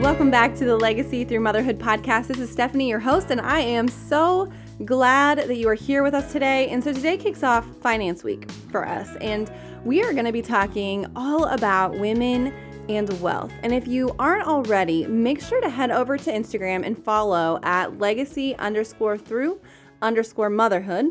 Welcome back to the Legacy Through Motherhood podcast. This is Stephanie, your host, and I am so glad that you are here with us today. And so today kicks off Finance Week for us, and we are going to be talking all about women and wealth. And if you aren't already, make sure to head over to Instagram and follow at legacy underscore through underscore motherhood.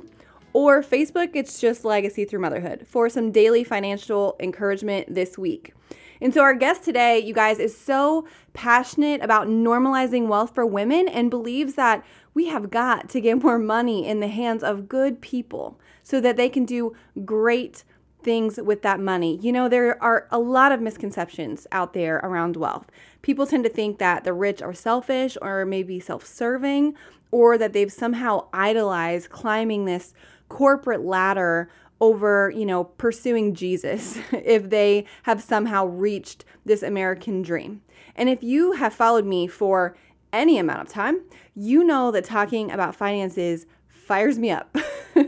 Or Facebook, it's just Legacy Through Motherhood for some daily financial encouragement this week. And so, our guest today, you guys, is so passionate about normalizing wealth for women and believes that we have got to get more money in the hands of good people so that they can do great things with that money. You know, there are a lot of misconceptions out there around wealth. People tend to think that the rich are selfish or maybe self serving, or that they've somehow idolized climbing this corporate ladder over, you know, pursuing Jesus if they have somehow reached this American dream. And if you have followed me for any amount of time, you know that talking about finances fires me up.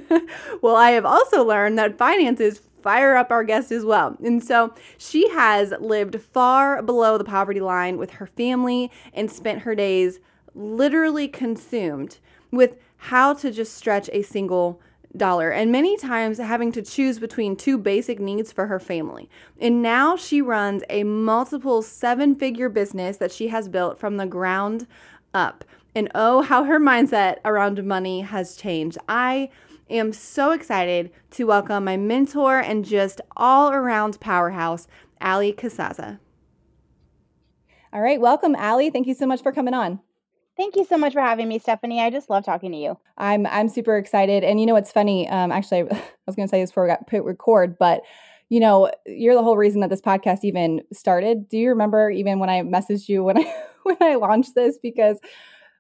well, I have also learned that finances fire up our guest as well. And so she has lived far below the poverty line with her family and spent her days literally consumed with how to just stretch a single dollar and many times having to choose between two basic needs for her family. And now she runs a multiple seven figure business that she has built from the ground up. And oh, how her mindset around money has changed. I am so excited to welcome my mentor and just all around powerhouse, Allie Casazza. All right, welcome, Allie. Thank you so much for coming on. Thank you so much for having me, Stephanie. I just love talking to you. I'm I'm super excited, and you know what's funny? Um, actually, I was going to say this before we got put record, but you know, you're the whole reason that this podcast even started. Do you remember even when I messaged you when I when I launched this? Because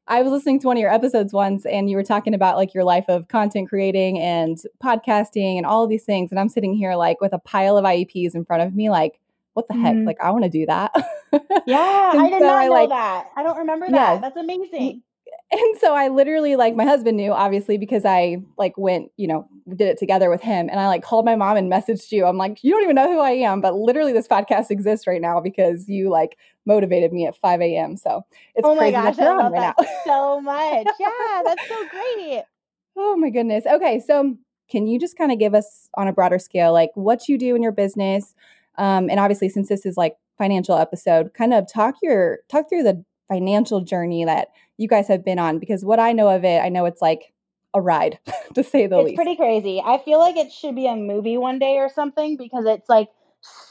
I was listening to one of your episodes once, and you were talking about like your life of content creating and podcasting and all of these things, and I'm sitting here like with a pile of IEPs in front of me, like what the heck? Mm-hmm. Like, I want to do that. yeah, I did so not I, know like, that. I don't remember that. Yeah, That's amazing. And so I literally like my husband knew obviously because I like went, you know, did it together with him and I like called my mom and messaged you. I'm like, you don't even know who I am, but literally this podcast exists right now because you like motivated me at 5 a.m. So it's oh my gosh, that you're on right now. so much. Yeah, that's so great. Oh my goodness. Okay, so can you just kind of give us on a broader scale like what you do in your business? Um, and obviously, since this is like financial episode, kind of talk your talk through the financial journey that you guys have been on because what I know of it, I know it's like a ride to say the it's least. It's pretty crazy. I feel like it should be a movie one day or something because it's like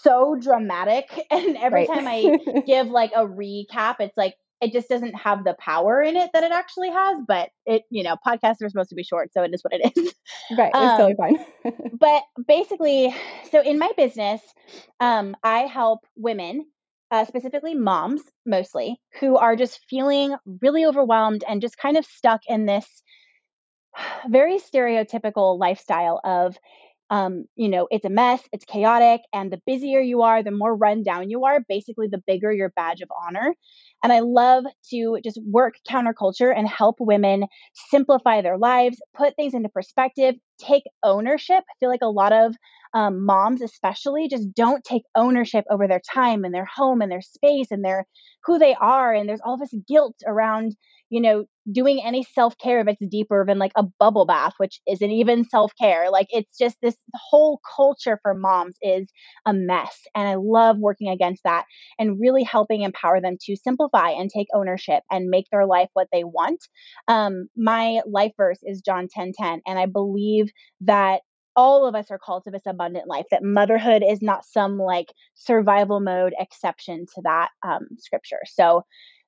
so dramatic and every right. time I give like a recap it's like it just doesn't have the power in it that it actually has. But it, you know, podcasts are supposed to be short, so it is what it is. Right, it's um, totally fine. but basically, so in my business, um, I help women, uh, specifically moms mostly, who are just feeling really overwhelmed and just kind of stuck in this very stereotypical lifestyle of um, you know, it's a mess, it's chaotic, and the busier you are, the more run down you are, basically, the bigger your badge of honor. And I love to just work counterculture and help women simplify their lives, put things into perspective, take ownership. I feel like a lot of um, moms, especially, just don't take ownership over their time and their home and their space and their who they are. And there's all this guilt around you know, doing any self care if it's deeper than like a bubble bath, which isn't even self care. Like it's just this whole culture for moms is a mess. And I love working against that and really helping empower them to simplify and take ownership and make their life what they want. Um, my life verse is John 10 10. And I believe that all of us are called to this abundant life that motherhood is not some like survival mode exception to that um, scripture so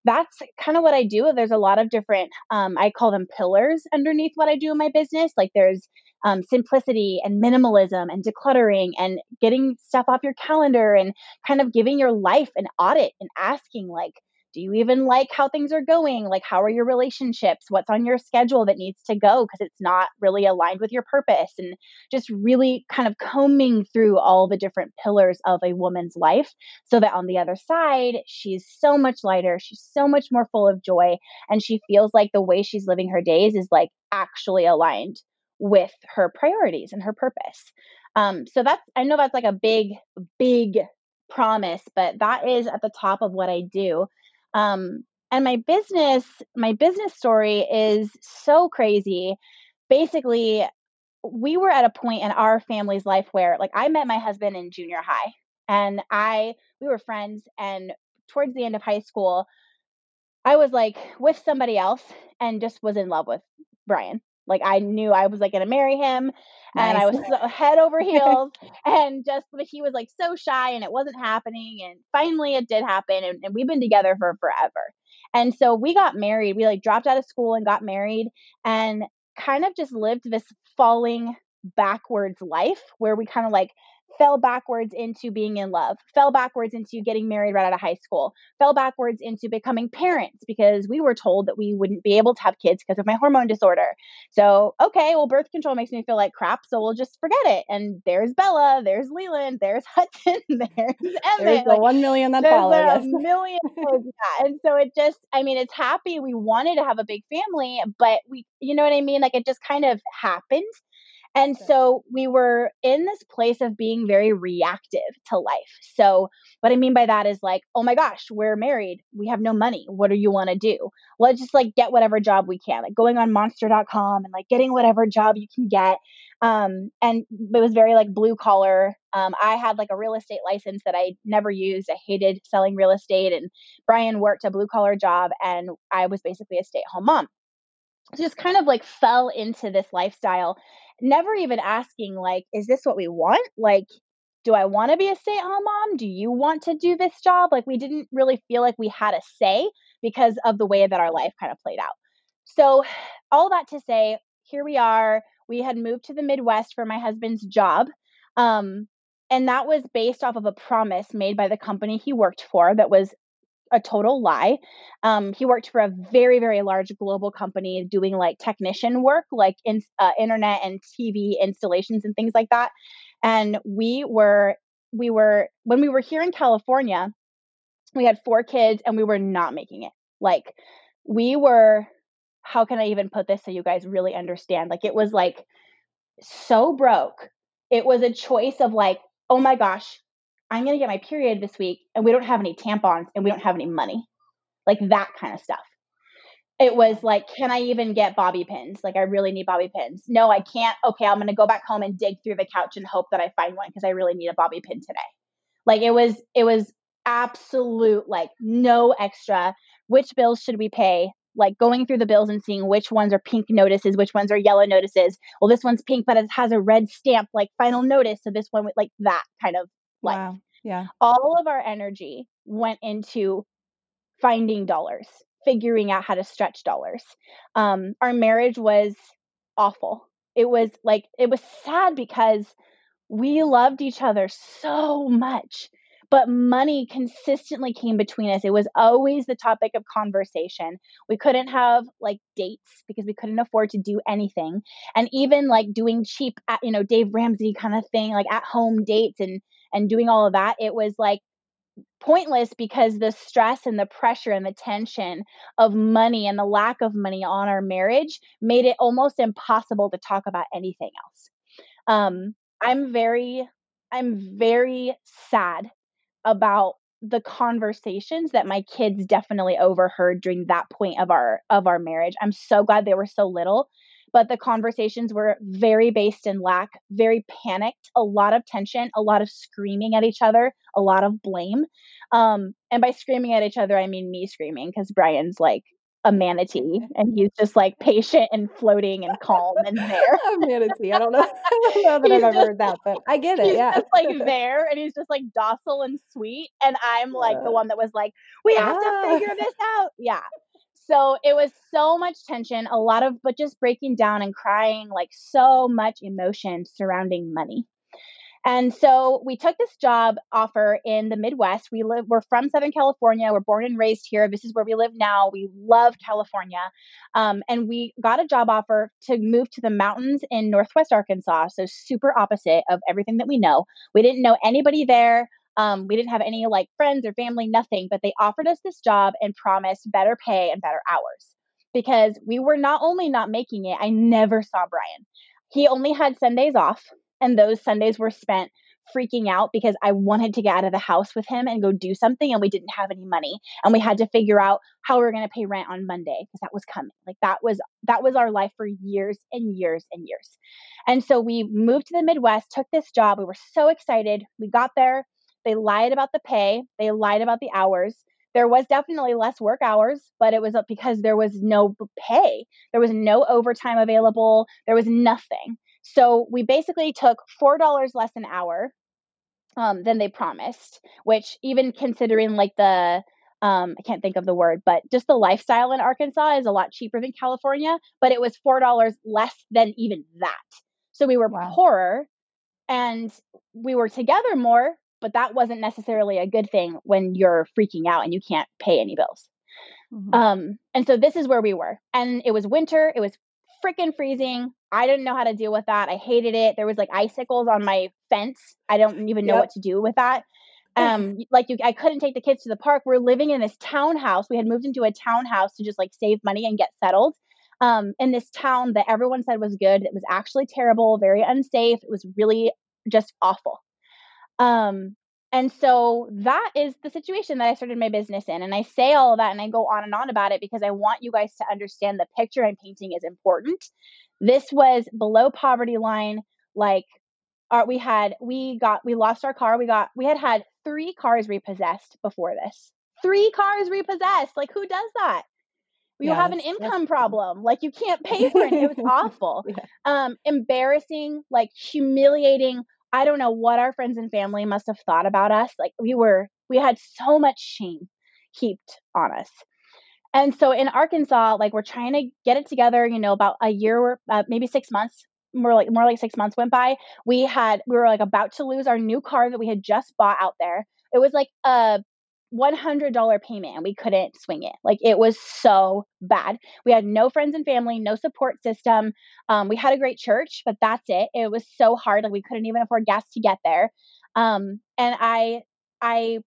that's kind of what I do. There's a lot of different, um, I call them pillars underneath what I do in my business. Like there's um, simplicity and minimalism and decluttering and getting stuff off your calendar and kind of giving your life an audit and asking, like, do you even like how things are going? Like, how are your relationships? What's on your schedule that needs to go because it's not really aligned with your purpose? And just really kind of combing through all the different pillars of a woman's life so that on the other side, she's so much lighter, she's so much more full of joy, and she feels like the way she's living her days is like actually aligned with her priorities and her purpose. Um, so that's, I know that's like a big, big promise, but that is at the top of what I do. Um, and my business, my business story is so crazy. Basically, we were at a point in our family's life where like I met my husband in junior high and I we were friends and towards the end of high school I was like with somebody else and just was in love with Brian. Like I knew I was like going to marry him and I was so head over heels and just but he was like so shy and it wasn't happening and finally it did happen and, and we've been together for forever. And so we got married. We like dropped out of school and got married and kind of just lived this falling backwards life where we kind of like fell backwards into being in love, fell backwards into getting married right out of high school, fell backwards into becoming parents because we were told that we wouldn't be able to have kids because of my hormone disorder. So, okay, well, birth control makes me feel like crap, so we'll just forget it. And there's Bella, there's Leland, there's Hudson, there's Emmett. There's the like, one million that follow. There's a million. yeah. And so it just, I mean, it's happy. We wanted to have a big family, but we, you know what I mean? Like it just kind of happened. And so we were in this place of being very reactive to life. So, what I mean by that is like, oh my gosh, we're married. We have no money. What do you want to do? Let's just like get whatever job we can, like going on monster.com and like getting whatever job you can get. Um, and it was very like blue collar. Um, I had like a real estate license that I never used. I hated selling real estate. And Brian worked a blue collar job, and I was basically a stay at home mom. So just kind of like fell into this lifestyle never even asking like is this what we want? Like do i want to be a stay-at-home mom? Do you want to do this job? Like we didn't really feel like we had a say because of the way that our life kind of played out. So all that to say here we are. We had moved to the midwest for my husband's job um, and that was based off of a promise made by the company he worked for that was a total lie. Um, he worked for a very, very large global company doing like technician work, like in uh, internet and TV installations and things like that. And we were, we were, when we were here in California, we had four kids and we were not making it. Like, we were, how can I even put this so you guys really understand? Like, it was like so broke. It was a choice of like, oh my gosh, I'm going to get my period this week and we don't have any tampons and we don't have any money. Like that kind of stuff. It was like, can I even get bobby pins? Like, I really need bobby pins. No, I can't. Okay, I'm going to go back home and dig through the couch and hope that I find one because I really need a bobby pin today. Like, it was, it was absolute, like, no extra. Which bills should we pay? Like, going through the bills and seeing which ones are pink notices, which ones are yellow notices. Well, this one's pink, but it has a red stamp, like final notice. So this one, like that kind of life. Wow. Yeah. All of our energy went into finding dollars, figuring out how to stretch dollars. Um, our marriage was awful. It was like, it was sad because we loved each other so much, but money consistently came between us. It was always the topic of conversation. We couldn't have like dates because we couldn't afford to do anything. And even like doing cheap, at, you know, Dave Ramsey kind of thing, like at home dates and and doing all of that, it was like pointless because the stress and the pressure and the tension of money and the lack of money on our marriage made it almost impossible to talk about anything else. Um, I'm very, I'm very sad about the conversations that my kids definitely overheard during that point of our of our marriage. I'm so glad they were so little but the conversations were very based in lack, very panicked, a lot of tension, a lot of screaming at each other, a lot of blame. Um, and by screaming at each other, I mean me screaming because Brian's like a manatee and he's just like patient and floating and calm and there. a manatee. I don't know. I don't know that he's I've ever heard that, but I get it. He's yeah. just like there and he's just like docile and sweet. And I'm like uh, the one that was like, we have to figure this out. Yeah. So it was so much tension, a lot of, but just breaking down and crying, like so much emotion surrounding money. And so we took this job offer in the Midwest. We live, we're from Southern California. We're born and raised here. This is where we live now. We love California. Um, and we got a job offer to move to the mountains in Northwest Arkansas. So super opposite of everything that we know. We didn't know anybody there. Um, we didn't have any like friends or family, nothing, but they offered us this job and promised better pay and better hours because we were not only not making it, I never saw Brian. He only had Sundays off, and those Sundays were spent freaking out because I wanted to get out of the house with him and go do something and we didn't have any money and we had to figure out how we were going to pay rent on Monday because that was coming. Like that was that was our life for years and years and years. And so we moved to the Midwest, took this job. We were so excited. We got there. They lied about the pay, they lied about the hours. There was definitely less work hours, but it was because there was no pay. There was no overtime available. There was nothing. So we basically took $4 less an hour um, than they promised, which even considering like the um, I can't think of the word, but just the lifestyle in Arkansas is a lot cheaper than California, but it was four dollars less than even that. So we were wow. poorer and we were together more, but that wasn't necessarily a good thing when you're freaking out and you can't pay any bills. Mm-hmm. Um, and so this is where we were. And it was winter, it was freaking freezing. I didn't know how to deal with that. I hated it. There was like icicles on my fence. I don't even know yep. what to do with that. Um, like you, I couldn't take the kids to the park. We're living in this townhouse. We had moved into a townhouse to just like save money and get settled. Um, in this town that everyone said was good. It was actually terrible, very unsafe. It was really just awful. Um, and so that is the situation that I started my business in. And I say all of that and I go on and on about it because I want you guys to understand the picture I'm painting is important. This was below poverty line. Like, our, we had, we got, we lost our car. We got, we had had three cars repossessed before this. Three cars repossessed. Like, who does that? You yeah, have an income problem. Like, you can't pay for it. It was awful. yeah. Um, embarrassing, like humiliating I don't know what our friends and family must have thought about us. Like we were, we had so much shame heaped on us. And so in Arkansas, like we're trying to get it together, you know, about a year, uh, maybe six months, more like more like six months went by. We had we were like about to lose our new car that we had just bought out there. It was like a $100 payment and we couldn't swing it. Like it was so bad. We had no friends and family, no support system. Um, we had a great church, but that's it. It was so hard. Like we couldn't even afford gas to get there. Um, and I, I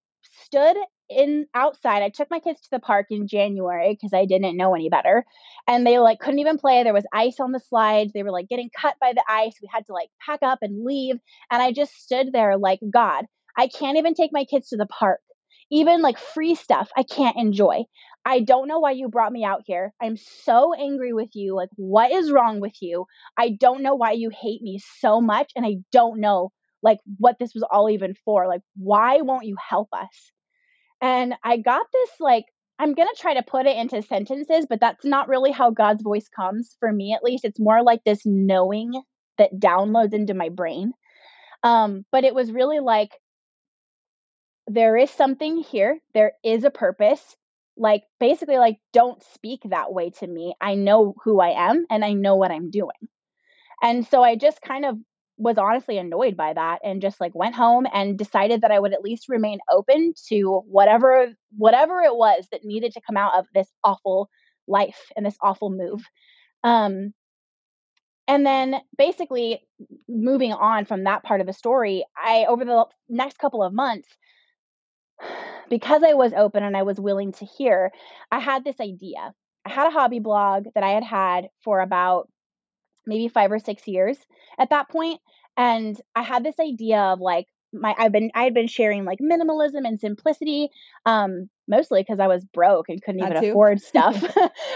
stood in outside. I took my kids to the park in January because I didn't know any better. And they like couldn't even play. There was ice on the slides. They were like getting cut by the ice. We had to like pack up and leave. And I just stood there like, God, I can't even take my kids to the park even like free stuff I can't enjoy. I don't know why you brought me out here. I'm so angry with you. Like, what is wrong with you? I don't know why you hate me so much. And I don't know, like, what this was all even for. Like, why won't you help us? And I got this, like, I'm going to try to put it into sentences, but that's not really how God's voice comes for me, at least. It's more like this knowing that downloads into my brain. Um, but it was really like, there is something here. There is a purpose. Like, basically, like, don't speak that way to me. I know who I am and I know what I'm doing. And so I just kind of was honestly annoyed by that and just like went home and decided that I would at least remain open to whatever whatever it was that needed to come out of this awful life and this awful move. Um and then basically moving on from that part of the story, I over the next couple of months because I was open and I was willing to hear, I had this idea. I had a hobby blog that I had had for about maybe five or six years at that point, and I had this idea of like my I've been I had been sharing like minimalism and simplicity, um, mostly because I was broke and couldn't even afford stuff.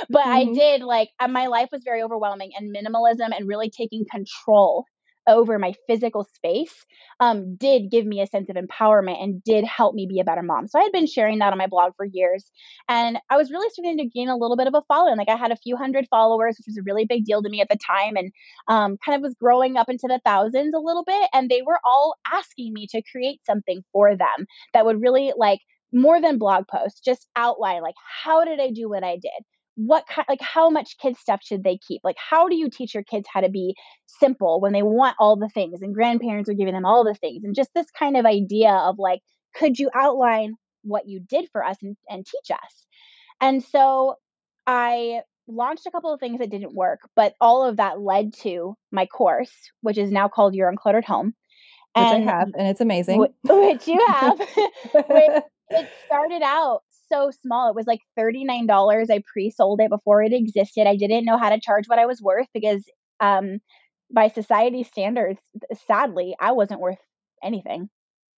but mm-hmm. I did like my life was very overwhelming, and minimalism and really taking control over my physical space um, did give me a sense of empowerment and did help me be a better mom. So I had been sharing that on my blog for years. And I was really starting to gain a little bit of a following. Like I had a few hundred followers, which was a really big deal to me at the time, and um, kind of was growing up into the thousands a little bit. And they were all asking me to create something for them that would really like more than blog posts, just outline like how did I do what I did? What kind like how much kid stuff should they keep? Like how do you teach your kids how to be simple when they want all the things and grandparents are giving them all the things and just this kind of idea of like could you outline what you did for us and, and teach us? And so i launched a couple of things that didn't work but all of that led to my course which is now called your uncluttered home. And, which i have and it's amazing. which you have it started out so small. It was like $39. I pre-sold it before it existed. I didn't know how to charge what I was worth because um by society standards, sadly, I wasn't worth anything.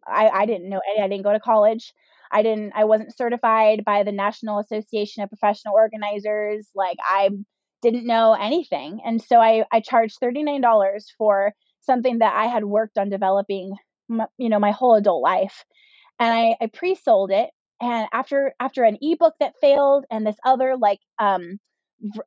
I, I didn't know any, I didn't go to college. I didn't I wasn't certified by the National Association of Professional Organizers. Like I didn't know anything. And so I I charged $39 for something that I had worked on developing you know my whole adult life. And I I pre-sold it and after after an ebook that failed and this other like um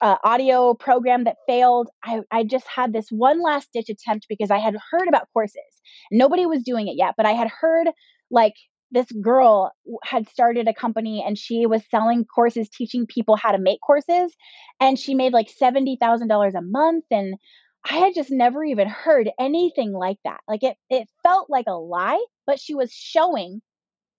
uh, audio program that failed I, I just had this one last ditch attempt because i had heard about courses nobody was doing it yet but i had heard like this girl had started a company and she was selling courses teaching people how to make courses and she made like $70,000 a month and I had just never even heard anything like that. Like it it felt like a lie, but she was showing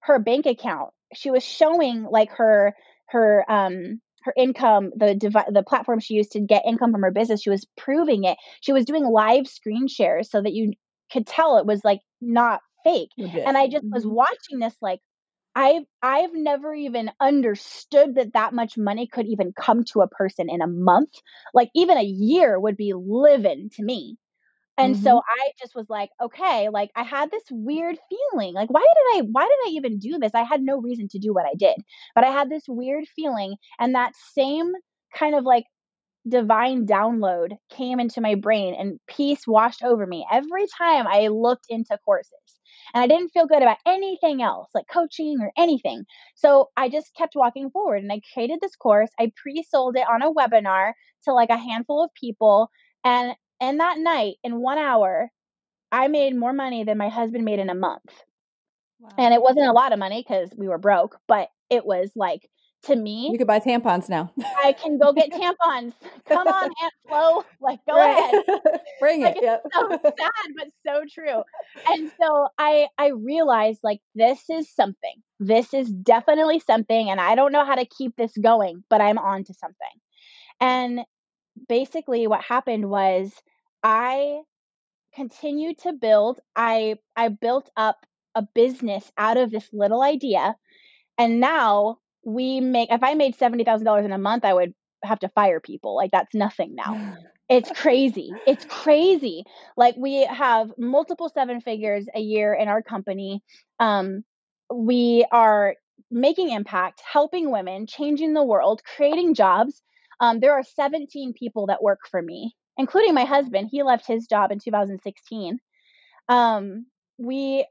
her bank account. She was showing like her her um her income, the devi- the platform she used to get income from her business. She was proving it. She was doing live screen shares so that you could tell it was like not fake. Legit. And I just was watching this like I've I've never even understood that that much money could even come to a person in a month. Like even a year would be living to me. And mm-hmm. so I just was like, okay, like I had this weird feeling. Like why did I why did I even do this? I had no reason to do what I did. But I had this weird feeling and that same kind of like divine download came into my brain and peace washed over me every time I looked into courses. And I didn't feel good about anything else, like coaching or anything. So I just kept walking forward and I created this course. I pre sold it on a webinar to like a handful of people. And and that night, in one hour, I made more money than my husband made in a month. Wow. And it wasn't a lot of money because we were broke, but it was like to me. You could buy tampons now. I can go get tampons. Come on, Aunt Flo. Like, go right. ahead. Bring like, it. Yep. so sad, but so true. And so I I realized like this is something. This is definitely something, and I don't know how to keep this going, but I'm on to something. And basically, what happened was I continued to build. I I built up a business out of this little idea. And now we make if I made seventy thousand dollars in a month, I would have to fire people. Like that's nothing now. It's crazy. It's crazy. Like we have multiple seven figures a year in our company. Um, we are making impact, helping women, changing the world, creating jobs. Um, there are 17 people that work for me, including my husband. He left his job in 2016. Um, we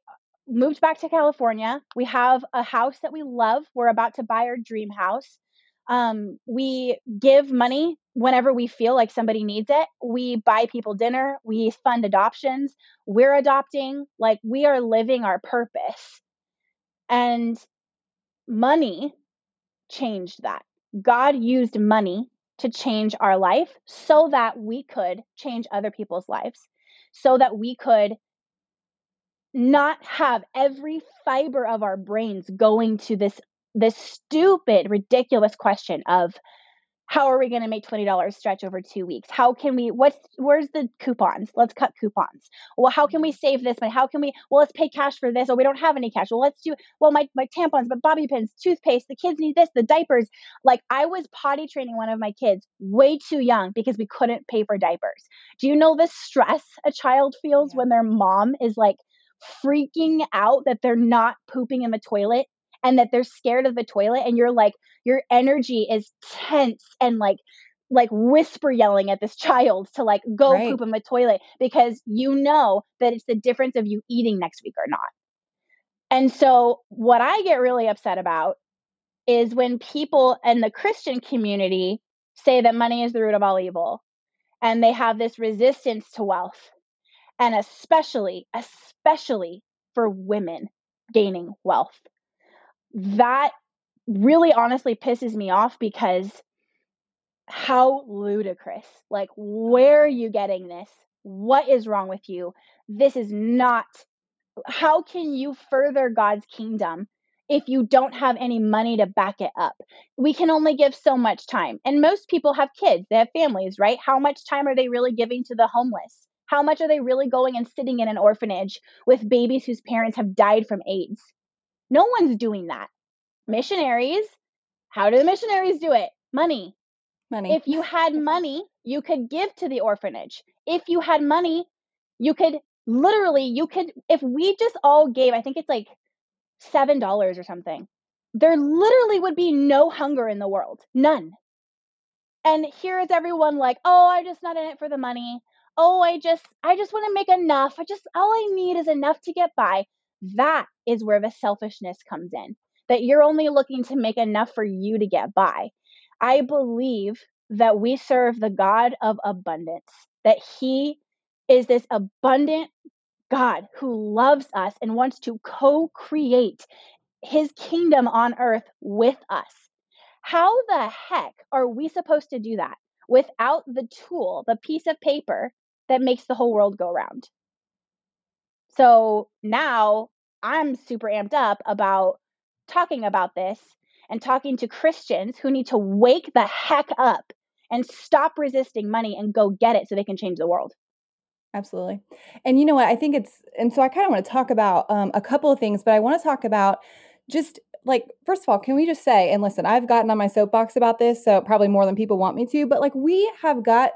moved back to California. We have a house that we love. We're about to buy our dream house. Um, we give money whenever we feel like somebody needs it. We buy people dinner. We fund adoptions. We're adopting. Like we are living our purpose. And money changed that. God used money to change our life so that we could change other people's lives, so that we could not have every fiber of our brains going to this this stupid ridiculous question of how are we going to make $20 stretch over two weeks? How can we what's where's the coupons? Let's cut coupons. Well how can we mm-hmm. save this money? How can we well let's pay cash for this. Or we don't have any cash. Well let's do well my, my tampons but bobby pins toothpaste the kids need this the diapers. Like i was potty training one of my kids way too young because we couldn't pay for diapers. Do you know the stress a child feels yeah. when their mom is like freaking out that they're not pooping in the toilet and that they're scared of the toilet and you're like your energy is tense and like like whisper yelling at this child to like go right. poop in the toilet because you know that it's the difference of you eating next week or not. And so what I get really upset about is when people in the Christian community say that money is the root of all evil and they have this resistance to wealth and especially, especially for women gaining wealth. That really honestly pisses me off because how ludicrous. Like, where are you getting this? What is wrong with you? This is not. How can you further God's kingdom if you don't have any money to back it up? We can only give so much time. And most people have kids, they have families, right? How much time are they really giving to the homeless? How much are they really going and sitting in an orphanage with babies whose parents have died from AIDS? No one's doing that. Missionaries, how do the missionaries do it? Money. Money. If you had money, you could give to the orphanage. If you had money, you could literally you could if we just all gave i think it's like seven dollars or something there literally would be no hunger in the world none and here is everyone like oh i'm just not in it for the money oh i just i just want to make enough i just all i need is enough to get by that is where the selfishness comes in that you're only looking to make enough for you to get by i believe that we serve the god of abundance that he is this abundant God who loves us and wants to co create his kingdom on earth with us. How the heck are we supposed to do that without the tool, the piece of paper that makes the whole world go round? So now I'm super amped up about talking about this and talking to Christians who need to wake the heck up and stop resisting money and go get it so they can change the world. Absolutely. And you know what? I think it's, and so I kind of want to talk about um, a couple of things, but I want to talk about just like, first of all, can we just say, and listen, I've gotten on my soapbox about this, so probably more than people want me to, but like we have got,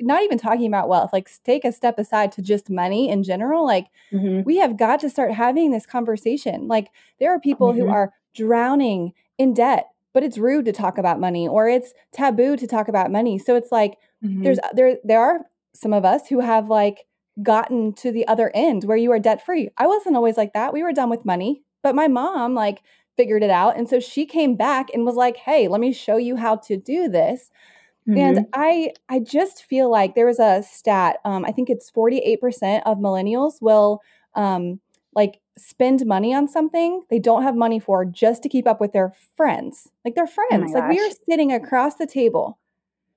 not even talking about wealth, like take a step aside to just money in general. Like mm-hmm. we have got to start having this conversation. Like there are people mm-hmm. who are drowning in debt but it's rude to talk about money or it's taboo to talk about money. So it's like mm-hmm. there's there there are some of us who have like gotten to the other end where you are debt free. I wasn't always like that. We were done with money, but my mom like figured it out. And so she came back and was like, "Hey, let me show you how to do this." Mm-hmm. And I I just feel like there was a stat. Um, I think it's forty eight percent of millennials will um, like spend money on something they don't have money for just to keep up with their friends, like their oh friends. Oh like we are sitting across the table.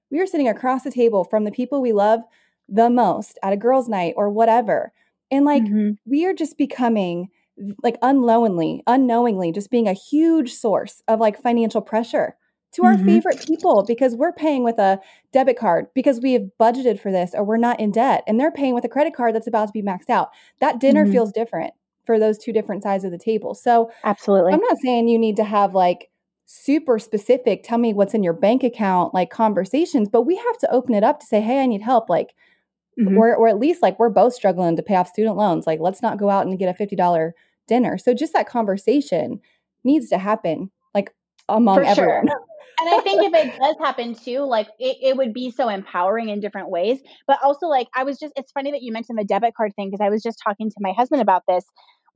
We are sitting across the table from the people we love the most at a girls' night or whatever. And like mm-hmm. we are just becoming like unknowingly, unknowingly just being a huge source of like financial pressure to our mm-hmm. favorite people because we're paying with a debit card because we have budgeted for this or we're not in debt and they're paying with a credit card that's about to be maxed out. That dinner mm-hmm. feels different for those two different sides of the table. So, absolutely. I'm not saying you need to have like super specific, tell me what's in your bank account, like conversations, but we have to open it up to say, hey, I need help. Like, mm-hmm. or, or at least like we're both struggling to pay off student loans. Like, let's not go out and get a $50 dinner. So just that conversation needs to happen like among For everyone. Sure. And I think if it does happen too, like it, it would be so empowering in different ways. But also, like, I was just, it's funny that you mentioned the debit card thing because I was just talking to my husband about this.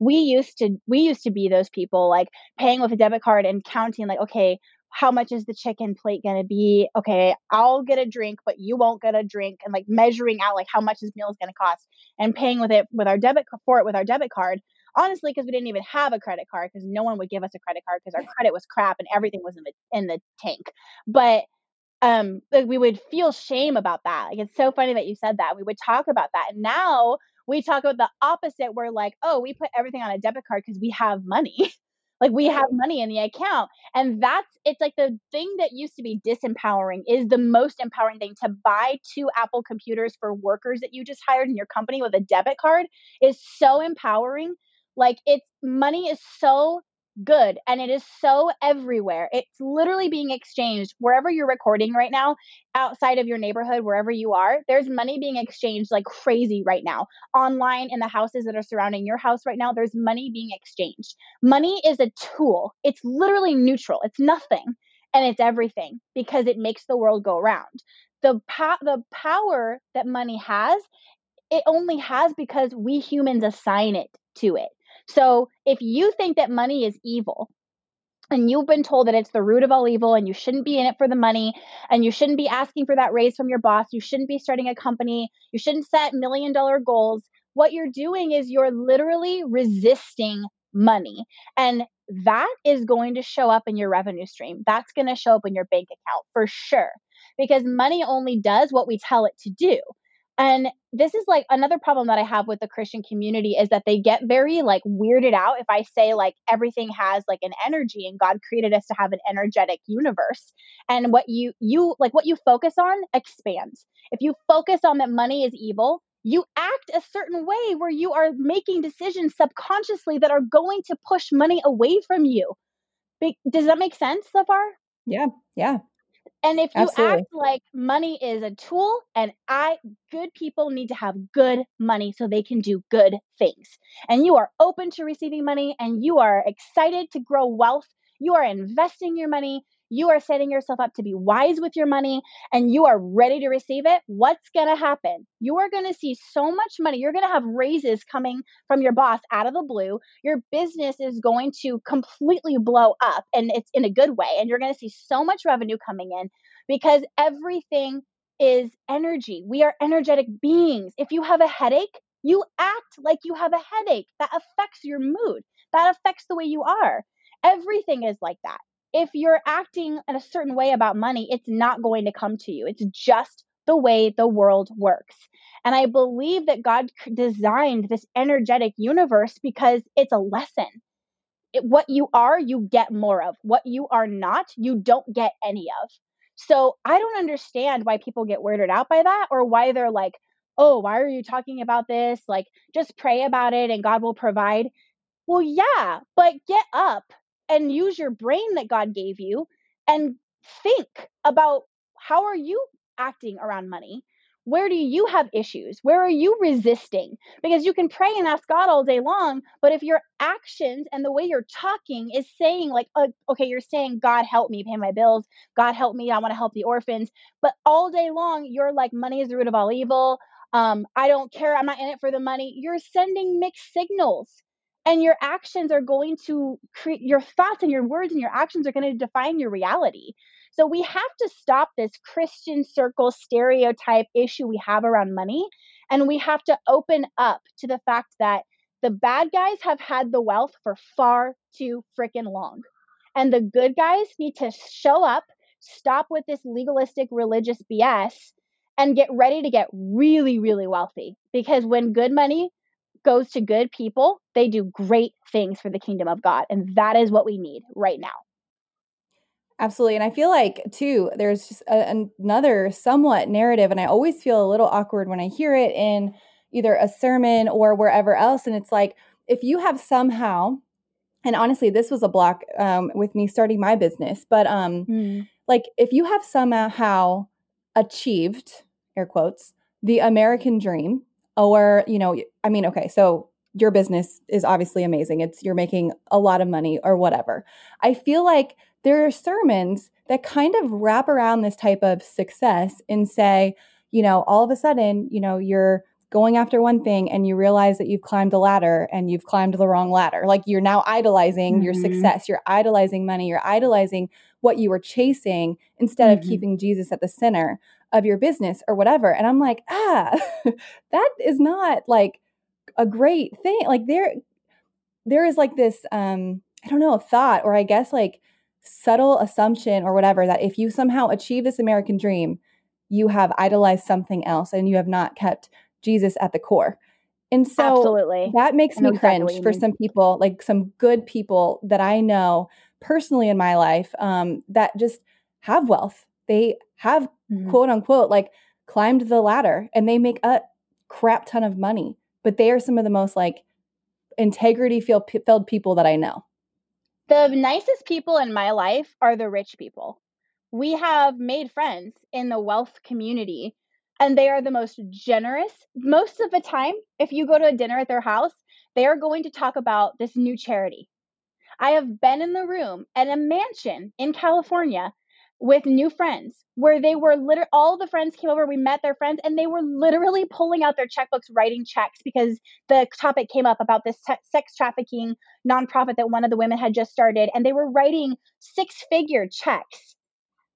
We used to, we used to be those people like paying with a debit card and counting, like, okay, how much is the chicken plate going to be? Okay, I'll get a drink, but you won't get a drink, and like measuring out like how much this meal is going to cost, and paying with it with our debit for it with our debit card. Honestly, because we didn't even have a credit card, because no one would give us a credit card because our credit was crap and everything was in the in the tank. But um, like we would feel shame about that. Like it's so funny that you said that. We would talk about that, and now we talk about the opposite. We're like, oh, we put everything on a debit card because we have money. like we have money in the account and that's it's like the thing that used to be disempowering is the most empowering thing to buy two apple computers for workers that you just hired in your company with a debit card is so empowering like it's money is so good and it is so everywhere. It's literally being exchanged wherever you're recording right now, outside of your neighborhood, wherever you are. There's money being exchanged like crazy right now. Online in the houses that are surrounding your house right now, there's money being exchanged. Money is a tool, it's literally neutral, it's nothing. And it's everything because it makes the world go round. The, po- the power that money has, it only has because we humans assign it to it. So if you think that money is evil, and you've been told that it's the root of all evil and you shouldn't be in it for the money and you shouldn't be asking for that raise from your boss, you shouldn't be starting a company, you shouldn't set million dollar goals, what you're doing is you're literally resisting money. And that is going to show up in your revenue stream. That's going to show up in your bank account for sure. Because money only does what we tell it to do. And this is like another problem that I have with the Christian community is that they get very like weirded out if I say like everything has like an energy and God created us to have an energetic universe. And what you you like what you focus on expands. If you focus on that money is evil, you act a certain way where you are making decisions subconsciously that are going to push money away from you. Does that make sense so far? Yeah. Yeah. And if you Absolutely. act like money is a tool and I good people need to have good money so they can do good things. And you are open to receiving money and you are excited to grow wealth, you are investing your money, you are setting yourself up to be wise with your money and you are ready to receive it, what's going to happen? You are going to see so much money. You're going to have raises coming from your boss out of the blue. Your business is going to completely blow up and it's in a good way. And you're going to see so much revenue coming in because everything is energy. We are energetic beings. If you have a headache, you act like you have a headache. That affects your mood. That affects the way you are. Everything is like that if you're acting in a certain way about money, it's not going to come to you. It's just the way the world works. And I believe that God designed this energetic universe because it's a lesson. It, what you are, you get more of. What you are not, you don't get any of. So I don't understand why people get weirded out by that or why they're like, oh, why are you talking about this? Like, just pray about it and God will provide. Well, yeah, but get up and use your brain that God gave you and think about how are you acting around money? Where do you have issues? Where are you resisting? Because you can pray and ask God all day long, but if your actions and the way you're talking is saying, like, uh, okay, you're saying, God, help me pay my bills. God, help me. I want to help the orphans. But all day long, you're like, money is the root of all evil. Um, I don't care. I'm not in it for the money. You're sending mixed signals and your actions are going to create your thoughts and your words and your actions are going to define your reality. So we have to stop this christian circle stereotype issue we have around money and we have to open up to the fact that the bad guys have had the wealth for far too freaking long and the good guys need to show up stop with this legalistic religious bs and get ready to get really really wealthy because when good money goes to good people, they do great things for the kingdom of God. And that is what we need right now. Absolutely. And I feel like, too, there's just a, another somewhat narrative. And I always feel a little awkward when I hear it in either a sermon or wherever else. And it's like, if you have somehow, and honestly, this was a block um, with me starting my business, but um, mm. like if you have somehow achieved, air quotes, the American dream, or you know i mean okay so your business is obviously amazing. It's you're making a lot of money or whatever. I feel like there are sermons that kind of wrap around this type of success and say you know all of a sudden you know you're going after one thing and you realize that you've climbed a ladder and you've climbed the wrong ladder. Like you're now idolizing mm-hmm. your success. You're idolizing money. You're idolizing what you were chasing instead mm-hmm. of keeping jesus at the center of your business or whatever. And I'm like, ah, that is not like a great thing. Like there, there is like this, um, I don't know, thought, or I guess like subtle assumption or whatever that if you somehow achieve this American dream, you have idolized something else and you have not kept Jesus at the core. And so Absolutely. that makes me cringe exactly for some people, like some good people that I know personally in my life um, that just have wealth. They have mm-hmm. quote unquote like climbed the ladder and they make a crap ton of money, but they are some of the most like integrity filled people that I know. The nicest people in my life are the rich people. We have made friends in the wealth community and they are the most generous. Most of the time, if you go to a dinner at their house, they are going to talk about this new charity. I have been in the room at a mansion in California with new friends where they were literally all the friends came over we met their friends and they were literally pulling out their checkbooks writing checks because the topic came up about this te- sex trafficking nonprofit that one of the women had just started and they were writing six figure checks.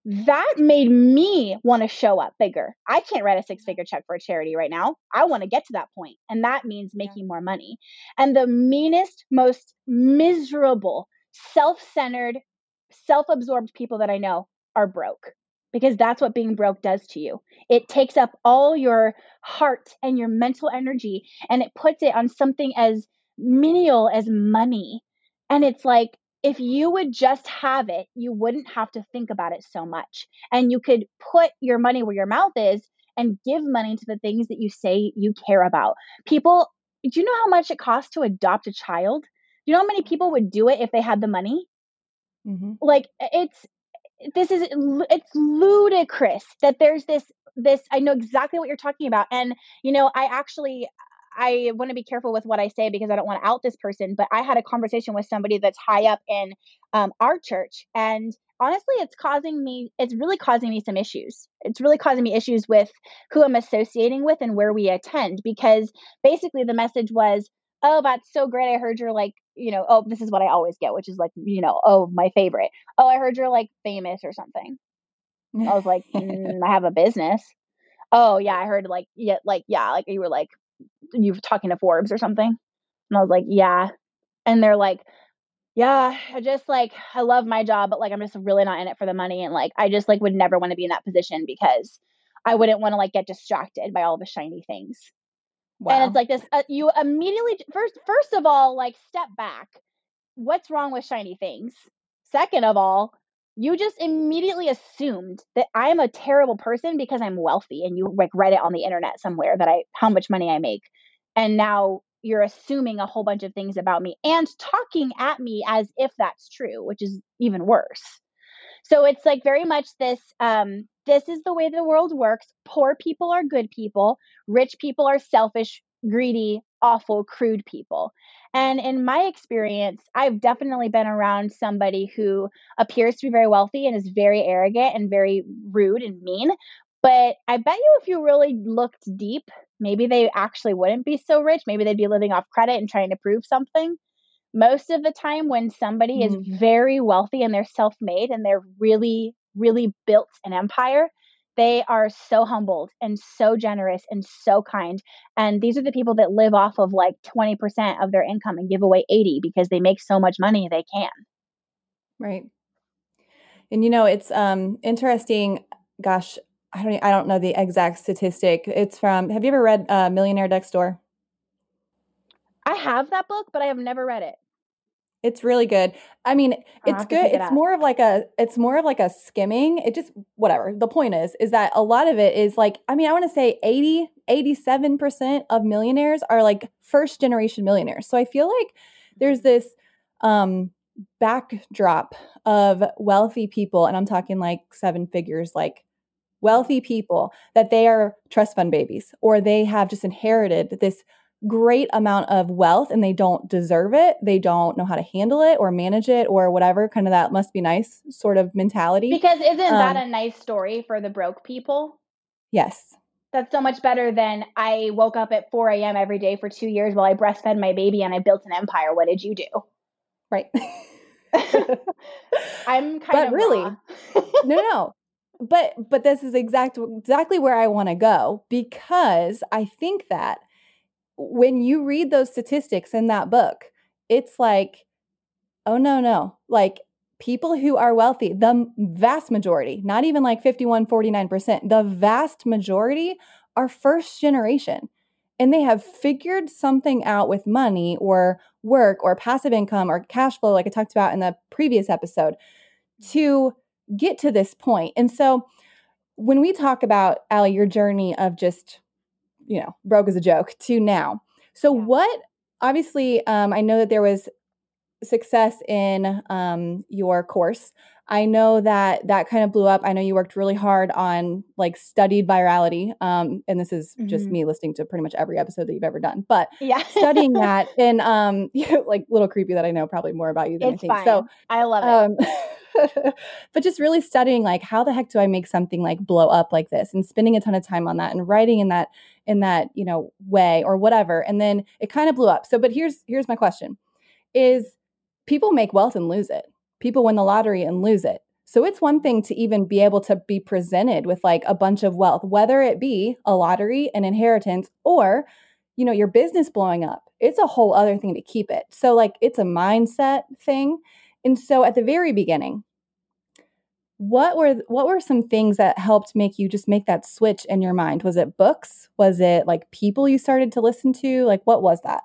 That made me want to show up bigger. I can't write a mm-hmm. six figure check for a charity right now. I want to get to that point and that means making more money. And the meanest most miserable self-centered self-absorbed people that i know are broke because that's what being broke does to you. It takes up all your heart and your mental energy and it puts it on something as menial as money. And it's like, if you would just have it, you wouldn't have to think about it so much. And you could put your money where your mouth is and give money to the things that you say you care about. People, do you know how much it costs to adopt a child? Do you know how many people would do it if they had the money? Mm-hmm. Like it's this is it's ludicrous that there's this this I know exactly what you're talking about and you know I actually I want to be careful with what I say because I don't want to out this person but I had a conversation with somebody that's high up in um, our church and honestly it's causing me it's really causing me some issues. It's really causing me issues with who i'm associating with and where we attend because basically the message was oh that's so great i heard you're like you know oh this is what i always get which is like you know oh my favorite. Oh i heard you're like famous or something. I was like mm, i have a business. Oh yeah i heard like yeah like yeah like you were like you were talking to forbes or something. And i was like yeah. And they're like yeah, I just like I love my job, but like I'm just really not in it for the money. And like I just like would never want to be in that position because I wouldn't want to like get distracted by all the shiny things. Wow. And it's like this uh, you immediately first first of all like step back. What's wrong with shiny things? Second of all, you just immediately assumed that I am a terrible person because I'm wealthy and you like read it on the internet somewhere that I how much money I make. And now you're assuming a whole bunch of things about me and talking at me as if that's true, which is even worse. So it's like very much this um, this is the way the world works. Poor people are good people, rich people are selfish, greedy, awful, crude people. And in my experience, I've definitely been around somebody who appears to be very wealthy and is very arrogant and very rude and mean. But I bet you if you really looked deep, maybe they actually wouldn't be so rich. Maybe they'd be living off credit and trying to prove something. Most of the time, when somebody mm-hmm. is very wealthy and they're self made and they're really, really built an empire, they are so humbled and so generous and so kind. And these are the people that live off of like 20% of their income and give away 80 because they make so much money they can. Right. And you know, it's um interesting gosh, I don't I don't know the exact statistic. It's from Have you ever read uh, Millionaire Next Door? I have that book, but I have never read it. It's really good. I mean, it's good. It it's more of like a it's more of like a skimming. It just whatever. The point is is that a lot of it is like I mean, I want to say 80 87% of millionaires are like first generation millionaires. So I feel like there's this um backdrop of wealthy people and I'm talking like seven figures like wealthy people that they are trust fund babies or they have just inherited this great amount of wealth and they don't deserve it. They don't know how to handle it or manage it or whatever. Kind of that must be nice sort of mentality. Because isn't um, that a nice story for the broke people? Yes. That's so much better than I woke up at 4 a.m. every day for two years while I breastfed my baby and I built an empire. What did you do? Right. I'm kind but of really, no, no but but this is exact exactly where I want to go because I think that when you read those statistics in that book, it's like, oh no, no. Like people who are wealthy, the vast majority, not even like 51, 49%, the vast majority are first generation. And they have figured something out with money or work or passive income or cash flow, like I talked about in the previous episode, to mm-hmm. get to this point. And so when we talk about Allie, your journey of just, you know, broke as a joke to now. So yeah. what obviously um, I know that there was success in um, your course. I know that that kind of blew up. I know you worked really hard on like studied virality. Um, and this is mm-hmm. just me listening to pretty much every episode that you've ever done, but yeah, studying that and um, like little creepy that I know probably more about you than it's I think. Fine. So I love it. Um, but just really studying like how the heck do I make something like blow up like this and spending a ton of time on that and writing in that in that, you know, way or whatever. And then it kind of blew up. So but here's here's my question is people make wealth and lose it. People win the lottery and lose it. So it's one thing to even be able to be presented with like a bunch of wealth, whether it be a lottery, an inheritance, or you know, your business blowing up. It's a whole other thing to keep it. So like it's a mindset thing. And so at the very beginning, what were what were some things that helped make you just make that switch in your mind? Was it books? Was it like people you started to listen to? Like what was that?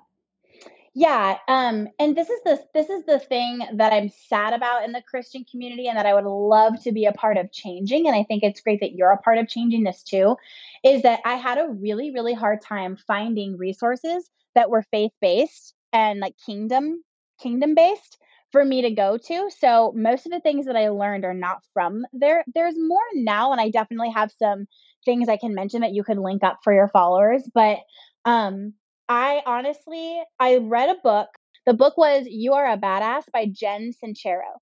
Yeah, um, and this is the this is the thing that I'm sad about in the Christian community, and that I would love to be a part of changing. And I think it's great that you're a part of changing this too. Is that I had a really really hard time finding resources that were faith based and like kingdom kingdom based for me to go to. So most of the things that I learned are not from there. There's more now, and I definitely have some things I can mention that you could link up for your followers. But um, I honestly, I read a book. The book was "You Are a Badass" by Jen Sincero.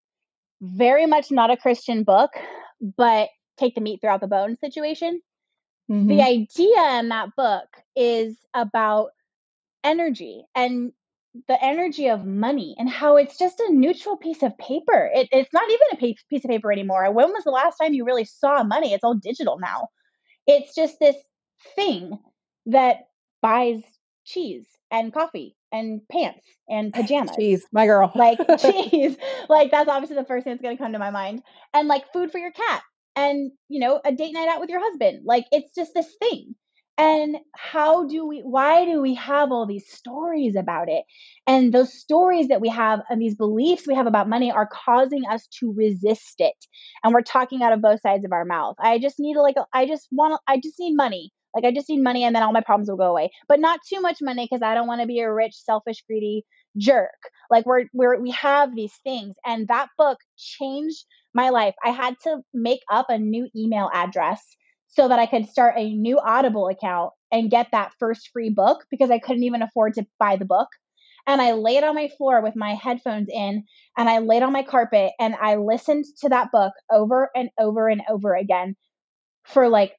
Very much not a Christian book, but take the meat throughout the bone situation. Mm-hmm. The idea in that book is about energy and the energy of money and how it's just a neutral piece of paper. It, it's not even a piece of paper anymore. When was the last time you really saw money? It's all digital now. It's just this thing that buys cheese and coffee and pants and pajamas. Cheese, my girl. like cheese. Like that's obviously the first thing that's going to come to my mind. And like food for your cat and, you know, a date night out with your husband. Like it's just this thing. And how do we, why do we have all these stories about it? And those stories that we have and these beliefs we have about money are causing us to resist it. And we're talking out of both sides of our mouth. I just need like, I just want, I just need money. Like, I just need money and then all my problems will go away. But not too much money because I don't want to be a rich, selfish, greedy jerk. Like, we're, we're, we have these things. And that book changed my life. I had to make up a new email address so that I could start a new Audible account and get that first free book because I couldn't even afford to buy the book. And I laid on my floor with my headphones in and I laid on my carpet and I listened to that book over and over and over again for like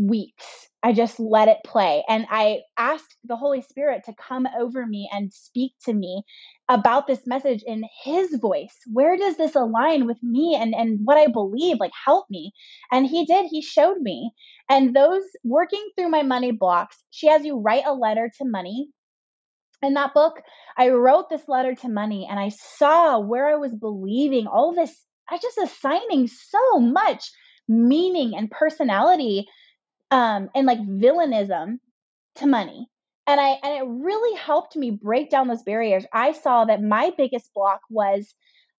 weeks. I just let it play. And I asked the Holy Spirit to come over me and speak to me about this message in His voice. Where does this align with me and, and what I believe? Like, help me. And He did. He showed me. And those working through my money blocks, she has you write a letter to money. In that book, I wrote this letter to money and I saw where I was believing all this. I just assigning so much meaning and personality um, and like villainism to money. And I and it really helped me break down those barriers. I saw that my biggest block was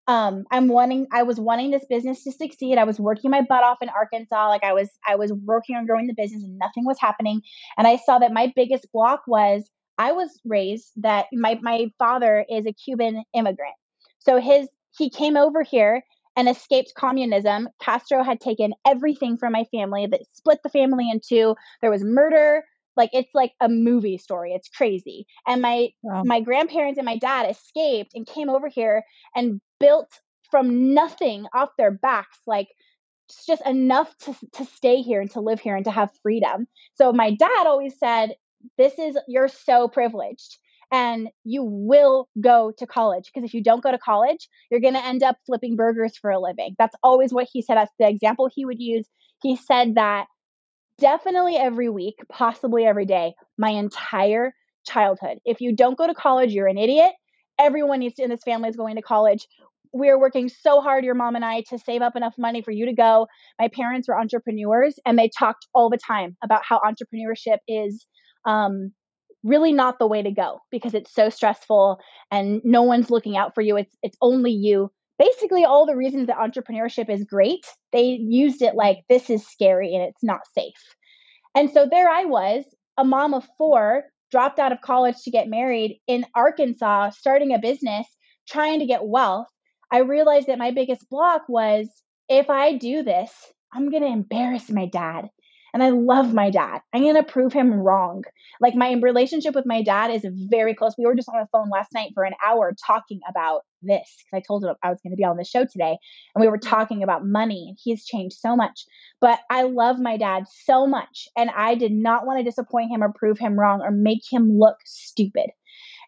um, I'm wanting I was wanting this business to succeed. I was working my butt off in Arkansas. Like I was I was working on growing the business and nothing was happening. And I saw that my biggest block was I was raised that my my father is a Cuban immigrant. So his he came over here and escaped communism. Castro had taken everything from my family that split the family in two. There was murder. Like it's like a movie story. It's crazy. And my wow. my grandparents and my dad escaped and came over here and built from nothing off their backs like it's just enough to to stay here and to live here and to have freedom. So my dad always said, "This is you're so privileged." And you will go to college because if you don't go to college, you're going to end up flipping burgers for a living. That's always what he said. That's the example he would use. He said that definitely every week, possibly every day, my entire childhood. If you don't go to college, you're an idiot. Everyone needs to, in this family is going to college. We are working so hard, your mom and I, to save up enough money for you to go. My parents were entrepreneurs and they talked all the time about how entrepreneurship is um, really not the way to go because it's so stressful and no one's looking out for you. It's it's only you. Basically, all the reasons that entrepreneurship is great, they used it like this is scary and it's not safe. And so there I was, a mom of four, dropped out of college to get married in Arkansas, starting a business, trying to get wealth. I realized that my biggest block was if I do this, I'm going to embarrass my dad. And I love my dad. I'm going to prove him wrong. Like my relationship with my dad is very close. We were just on the phone last night for an hour talking about this because I told him I was going to be on the show today. And we were mm-hmm. talking about money and he's changed so much. But I love my dad so much. And I did not want to disappoint him or prove him wrong or make him look stupid.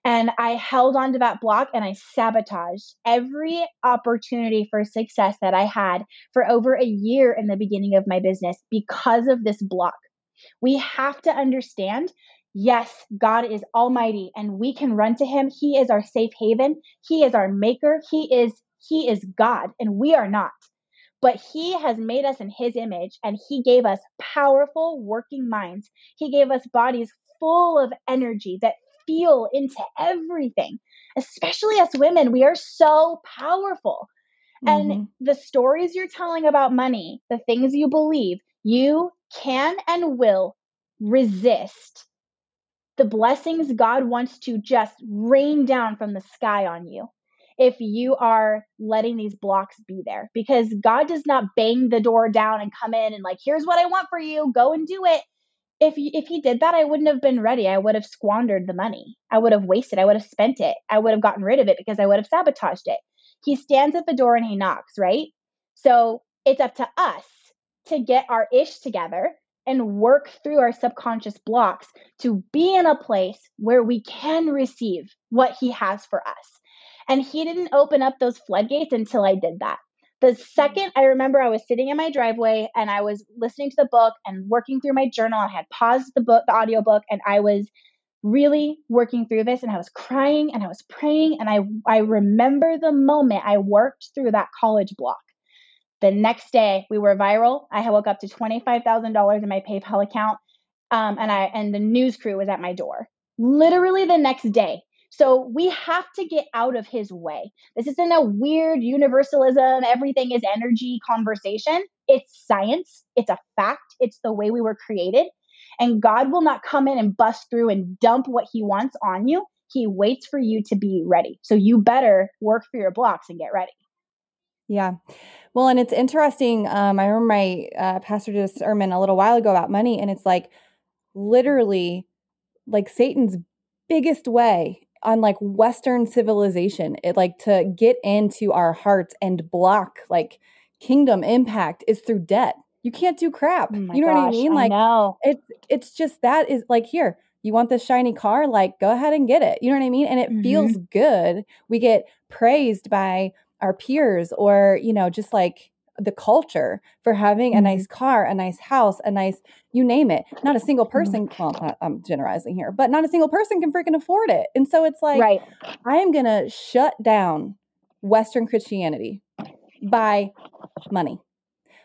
And I held onto that block and I sabotaged every opportunity for success that I had for over a year in the beginning of my business because of this block. We have to understand yes, God is almighty and we can run to him. He is our safe haven. He is our maker. He is he is God and we are not. But he has made us in his image and he gave us powerful working minds. He gave us bodies full of energy that feel into everything. Especially as women, we are so powerful. Mm-hmm. And the stories you're telling about money, the things you believe, you can and will resist the blessings God wants to just rain down from the sky on you. if you are letting these blocks be there because God does not bang the door down and come in and like, here's what I want for you, go and do it. If if he did that, I wouldn't have been ready. I would have squandered the money. I would have wasted. I would have spent it. I would have gotten rid of it because I would have sabotaged it. He stands at the door and he knocks, right? So it's up to us to get our ish together and work through our subconscious blocks to be in a place where we can receive what he has for us. And he didn't open up those floodgates until I did that. The second I remember I was sitting in my driveway and I was listening to the book and working through my journal, I had paused the book, the audio book, and I was really working through this and I was crying and I was praying and I I remember the moment I worked through that college block. The next day we were viral. I woke up to $25,000 in my PayPal account. Um, and I and the news crew was at my door. Literally the next day. So we have to get out of his way. This isn't a weird universalism, everything is energy conversation. It's science, it's a fact, it's the way we were created. And God will not come in and bust through and dump what he wants on you. He waits for you to be ready. So you better work for your blocks and get ready. Yeah. Well, and it's interesting. Um, I remember my uh, pastor did a sermon a little while ago about money, and it's like literally like Satan's biggest way on like Western civilization, it like to get into our hearts and block like kingdom impact is through debt. You can't do crap. Oh you know gosh, what I mean? Like know. it's it's just that is like here, you want this shiny car, like go ahead and get it. You know what I mean? And it mm-hmm. feels good. We get praised by our peers or, you know, just like the culture for having mm-hmm. a nice car, a nice house, a nice, you name it. Not a single mm-hmm. person, well, I'm generalizing here, but not a single person can freaking afford it. And so it's like, right. I am going to shut down Western Christianity by money.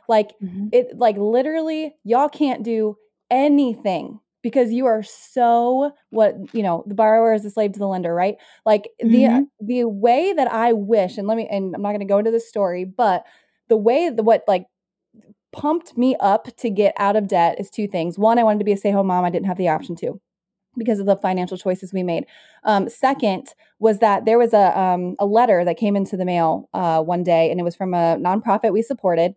Like mm-hmm. it, like literally, y'all can't do anything because you are so what you know the borrower is a slave to the lender right like mm-hmm. the the way that i wish and let me and i'm not going to go into the story but the way the what like pumped me up to get out of debt is two things one i wanted to be a stay-home mom i didn't have the option to because of the financial choices we made. Um, second was that there was a um, a letter that came into the mail uh, one day, and it was from a nonprofit we supported,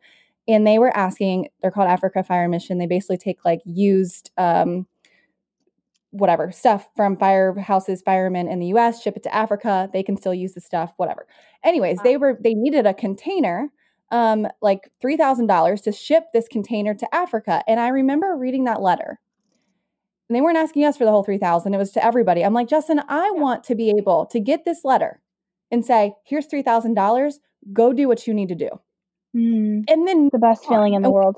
and they were asking. They're called Africa Fire Mission. They basically take like used um, whatever stuff from firehouses, firemen in the US, ship it to Africa. They can still use the stuff, whatever. Anyways, wow. they were they needed a container, um, like three thousand dollars to ship this container to Africa. And I remember reading that letter. And they weren't asking us for the whole three thousand, it was to everybody. I'm like, Justin, I want to be able to get this letter and say, here's three thousand dollars, go do what you need to do. Mm, and then the best feeling in the world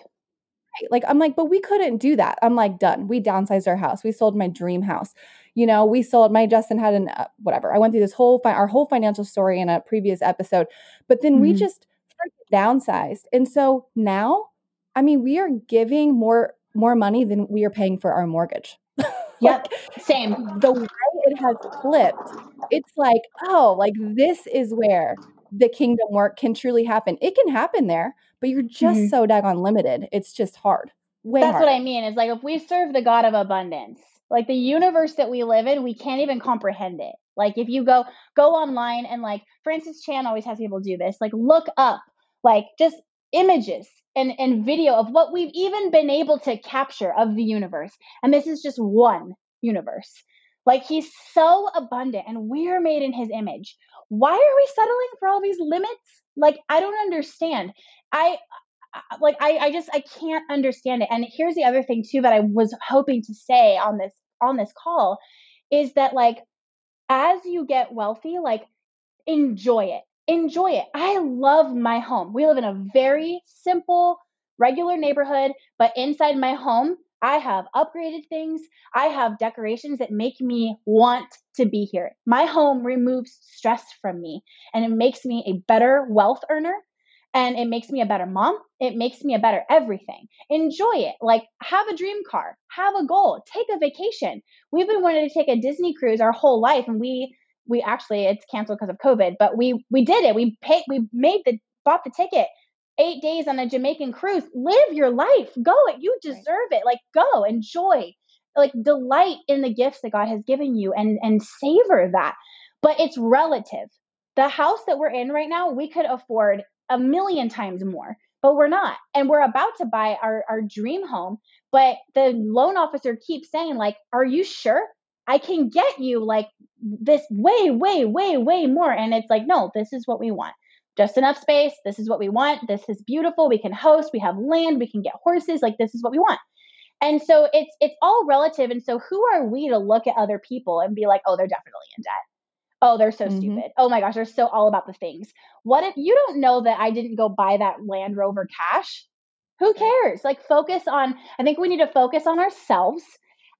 like I'm like, but we couldn't do that. I'm like, done. We downsized our house. We sold my dream house. You know, we sold my Justin had an uh, whatever. I went through this whole fi- our whole financial story in a previous episode, but then mm-hmm. we just downsized. And so now, I mean, we are giving more more money than we are paying for our mortgage. yep, same. The way it has flipped, it's like, oh, like this is where the kingdom work can truly happen. It can happen there, but you're just mm-hmm. so daggone limited. It's just hard. Way That's hard. what I mean. Is like if we serve the God of abundance, like the universe that we live in, we can't even comprehend it. Like if you go go online and like Francis Chan always has people do this, like look up like just images and, and video of what we've even been able to capture of the universe. And this is just one universe. Like he's so abundant and we're made in his image why are we settling for all these limits? Like, I don't understand. I like I, I just I can't understand it. And here's the other thing too that I was hoping to say on this on this call is that like as you get wealthy, like enjoy it. Enjoy it. I love my home. We live in a very simple, regular neighborhood, but inside my home, I have upgraded things. I have decorations that make me want to be here. My home removes stress from me and it makes me a better wealth earner and it makes me a better mom. It makes me a better everything. Enjoy it. Like have a dream car, have a goal, take a vacation. We've been wanting to take a Disney cruise our whole life and we we actually it's canceled because of COVID, but we we did it. We paid we made the bought the ticket eight days on a Jamaican cruise. Live your life. Go it. You deserve it. Like go, enjoy, like delight in the gifts that God has given you and and savor that. But it's relative. the house that we're in right now, we could afford a million times more, but we're not. And we're about to buy our, our dream home. But the loan officer keeps saying, like, are you sure? I can get you like this way, way, way, way more. And it's like, no, this is what we want. Just enough space. This is what we want. This is beautiful. We can host. We have land. We can get horses. Like this is what we want. And so it's it's all relative. And so who are we to look at other people and be like, oh, they're definitely in debt. Oh, they're so mm-hmm. stupid. Oh my gosh, they're so all about the things. What if you don't know that I didn't go buy that Land Rover cash? Who cares? Like focus on I think we need to focus on ourselves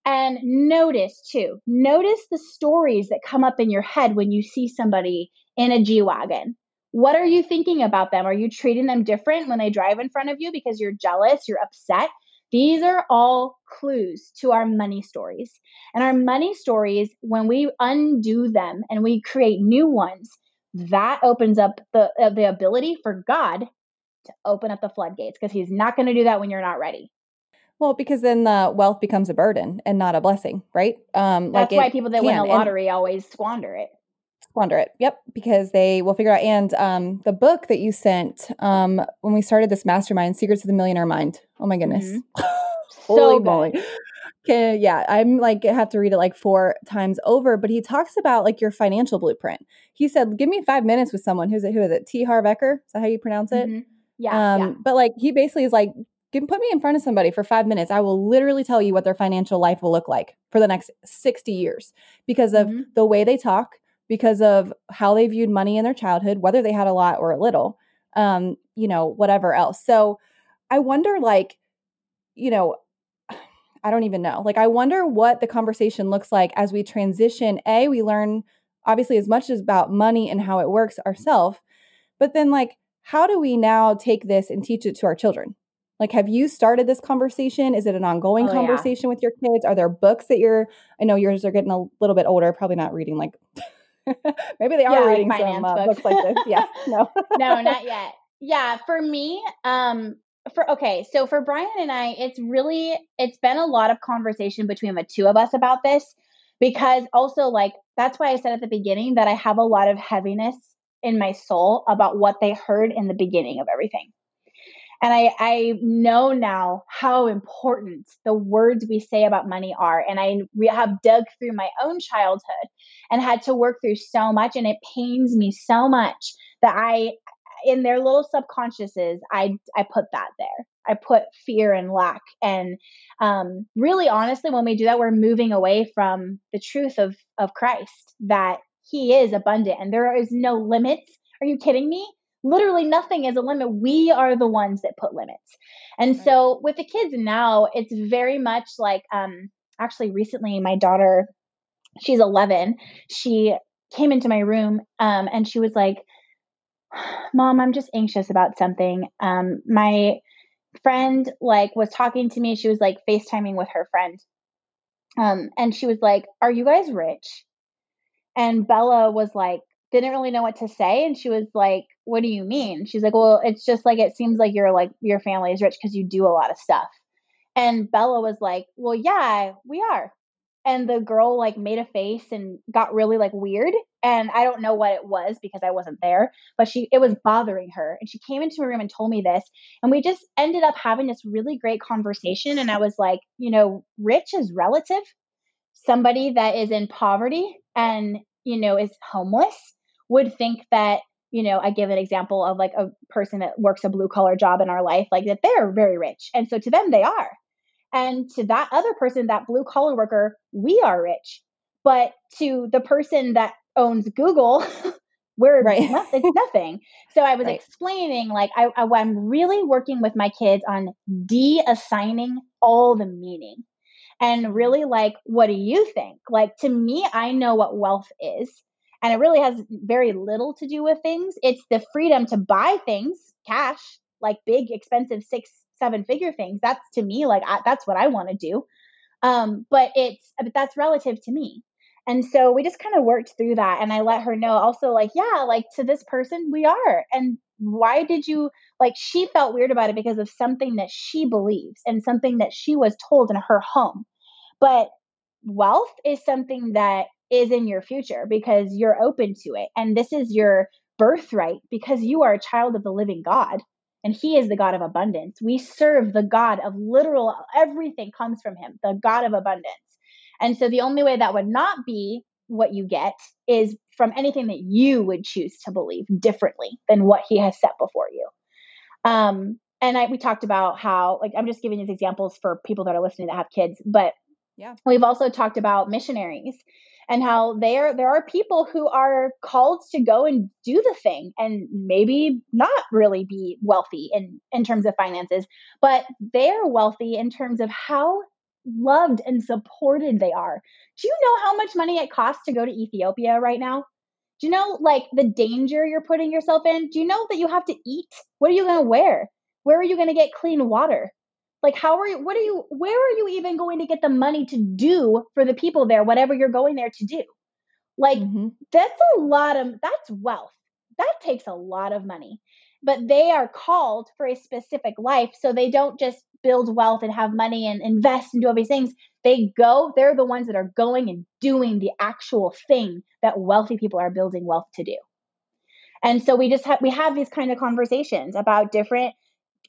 and notice too. Notice the stories that come up in your head when you see somebody in a G Wagon. What are you thinking about them? Are you treating them different when they drive in front of you because you're jealous, you're upset? These are all clues to our money stories. And our money stories, when we undo them and we create new ones, that opens up the, uh, the ability for God to open up the floodgates because He's not going to do that when you're not ready. Well, because then the wealth becomes a burden and not a blessing, right? Um, That's like why people that can. win the lottery and always squander it. Squander it. Yep, because they will figure out. And um, the book that you sent um, when we started this mastermind, Secrets of the Millionaire Mind. Oh my goodness, mm-hmm. holy so moly! Okay, yeah, I'm like have to read it like four times over. But he talks about like your financial blueprint. He said, "Give me five minutes with someone who's it? Who is it? T. Harv Eker? Is that how you pronounce it?" Mm-hmm. Yeah, um, yeah. But like he basically is like, Give, put me in front of somebody for five minutes. I will literally tell you what their financial life will look like for the next 60 years because of mm-hmm. the way they talk, because of how they viewed money in their childhood, whether they had a lot or a little, um, you know, whatever else. So I wonder, like, you know, I don't even know. Like, I wonder what the conversation looks like as we transition. A, we learn obviously as much as about money and how it works ourselves, but then, like, how do we now take this and teach it to our children? Like, have you started this conversation? Is it an ongoing oh, conversation yeah. with your kids? Are there books that you're, I know yours are getting a little bit older, probably not reading like, maybe they are yeah, reading some uh, books. books like this. Yeah, no. no, not yet. Yeah, for me, um, for okay, so for Brian and I, it's really, it's been a lot of conversation between the two of us about this because also, like, that's why I said at the beginning that I have a lot of heaviness in my soul about what they heard in the beginning of everything. And I, I know now how important the words we say about money are. And I have dug through my own childhood and had to work through so much. And it pains me so much that I, in their little subconsciouses, I, I put that there. I put fear and lack. And um, really, honestly, when we do that, we're moving away from the truth of, of Christ that He is abundant and there is no limits. Are you kidding me? Literally nothing is a limit. We are the ones that put limits. And right. so with the kids now, it's very much like um actually recently my daughter she's 11, she came into my room um and she was like mom i'm just anxious about something um my friend like was talking to me she was like facetiming with her friend um and she was like are you guys rich and bella was like didn't really know what to say and she was like what do you mean? She's like well it's just like it seems like you're like your family is rich because you do a lot of stuff. And bella was like well yeah we are. And the girl like made a face and got really like weird and i don't know what it was because i wasn't there but she it was bothering her and she came into my room and told me this and we just ended up having this really great conversation and i was like you know rich is relative. Somebody that is in poverty and you know is homeless would think that you know, I give an example of like a person that works a blue collar job in our life, like that they're very rich. And so to them, they are. And to that other person, that blue collar worker, we are rich. But to the person that owns Google, we're right. it's nothing. So I was right. explaining, like, I, I, I'm really working with my kids on de assigning all the meaning and really like, what do you think? Like, to me, I know what wealth is and it really has very little to do with things. It's the freedom to buy things, cash, like big, expensive six, seven figure things. That's to me, like, I, that's what I want to do. Um, but it's, but that's relative to me. And so we just kind of worked through that. And I let her know also, like, yeah, like to this person, we are. And why did you, like, she felt weird about it because of something that she believes and something that she was told in her home. But wealth is something that is in your future because you're open to it. And this is your birthright because you are a child of the living God and he is the God of abundance. We serve the God of literal, everything comes from him, the God of abundance. And so the only way that would not be what you get is from anything that you would choose to believe differently than what he has set before you. Um, and I, we talked about how, like, I'm just giving these examples for people that are listening that have kids, but yeah, we've also talked about missionaries and how there there are people who are called to go and do the thing and maybe not really be wealthy in in terms of finances but they're wealthy in terms of how loved and supported they are. Do you know how much money it costs to go to ethiopia right now? Do you know like the danger you're putting yourself in? Do you know that you have to eat? What are you going to wear? Where are you going to get clean water like, how are you? What are you? Where are you even going to get the money to do for the people there, whatever you're going there to do? Like, mm-hmm. that's a lot of, that's wealth. That takes a lot of money. But they are called for a specific life. So they don't just build wealth and have money and invest and do all these things. They go, they're the ones that are going and doing the actual thing that wealthy people are building wealth to do. And so we just have we have these kind of conversations about different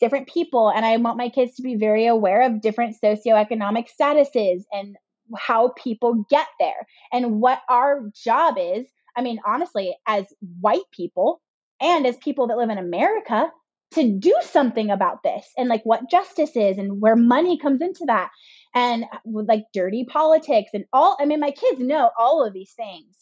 different people and I want my kids to be very aware of different socioeconomic statuses and how people get there and what our job is. I mean, honestly, as white people and as people that live in America, to do something about this and like what justice is and where money comes into that and uh, like dirty politics and all. I mean, my kids know all of these things.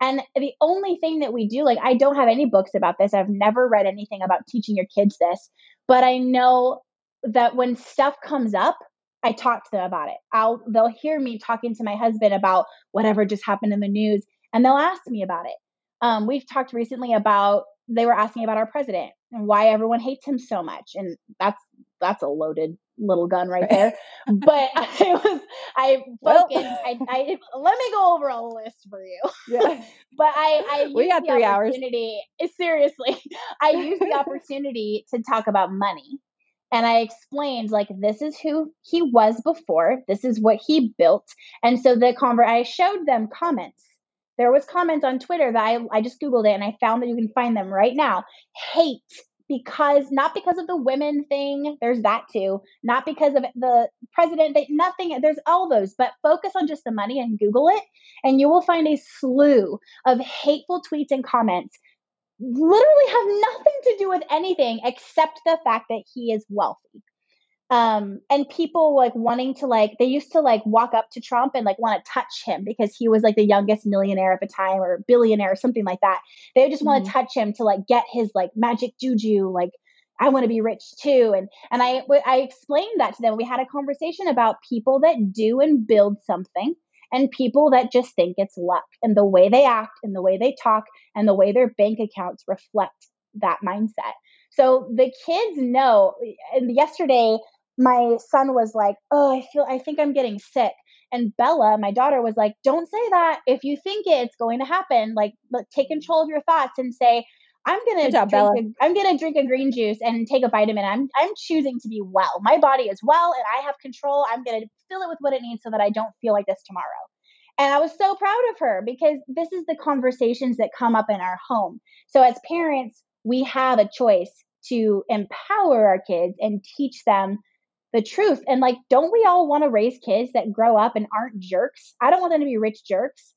And the only thing that we do, like, I don't have any books about this. I've never read anything about teaching your kids this. But I know that when stuff comes up, I talk to them about it. I'll they'll hear me talking to my husband about whatever just happened in the news, and they'll ask me about it. Um, we've talked recently about they were asking about our president and why everyone hates him so much, and that's that's a loaded little gun right there. but I was I. Well. I, I let me go over a list for you. Yeah. but I I we got three hours. Eh, seriously, I used the opportunity to talk about money. And I explained like this is who he was before. This is what he built. And so the convert I showed them comments there was comments on Twitter that I, I just Googled it and I found that you can find them right now. Hate because not because of the women thing there's that too not because of the president they, nothing there's all those but focus on just the money and google it and you will find a slew of hateful tweets and comments. Literally have nothing to do with anything except the fact that he is wealthy um and people like wanting to like they used to like walk up to trump and like want to touch him because he was like the youngest millionaire at the time or billionaire or something like that. They just want to mm-hmm. touch him to like get his like magic juju like i want to be rich too. And and i i explained that to them. We had a conversation about people that do and build something and people that just think it's luck. And the way they act and the way they talk and the way their bank accounts reflect that mindset. So the kids know and yesterday my son was like, "Oh, I feel I think I'm getting sick." And Bella, my daughter was like, "Don't say that. If you think it's going to happen, like take control of your thoughts and say, I'm gonna job, drink a, I'm gonna drink a green juice and take a vitamin. I'm I'm choosing to be well. My body is well and I have control. I'm gonna fill it with what it needs so that I don't feel like this tomorrow. And I was so proud of her because this is the conversations that come up in our home. So as parents, we have a choice to empower our kids and teach them the truth. And like, don't we all want to raise kids that grow up and aren't jerks? I don't want them to be rich jerks.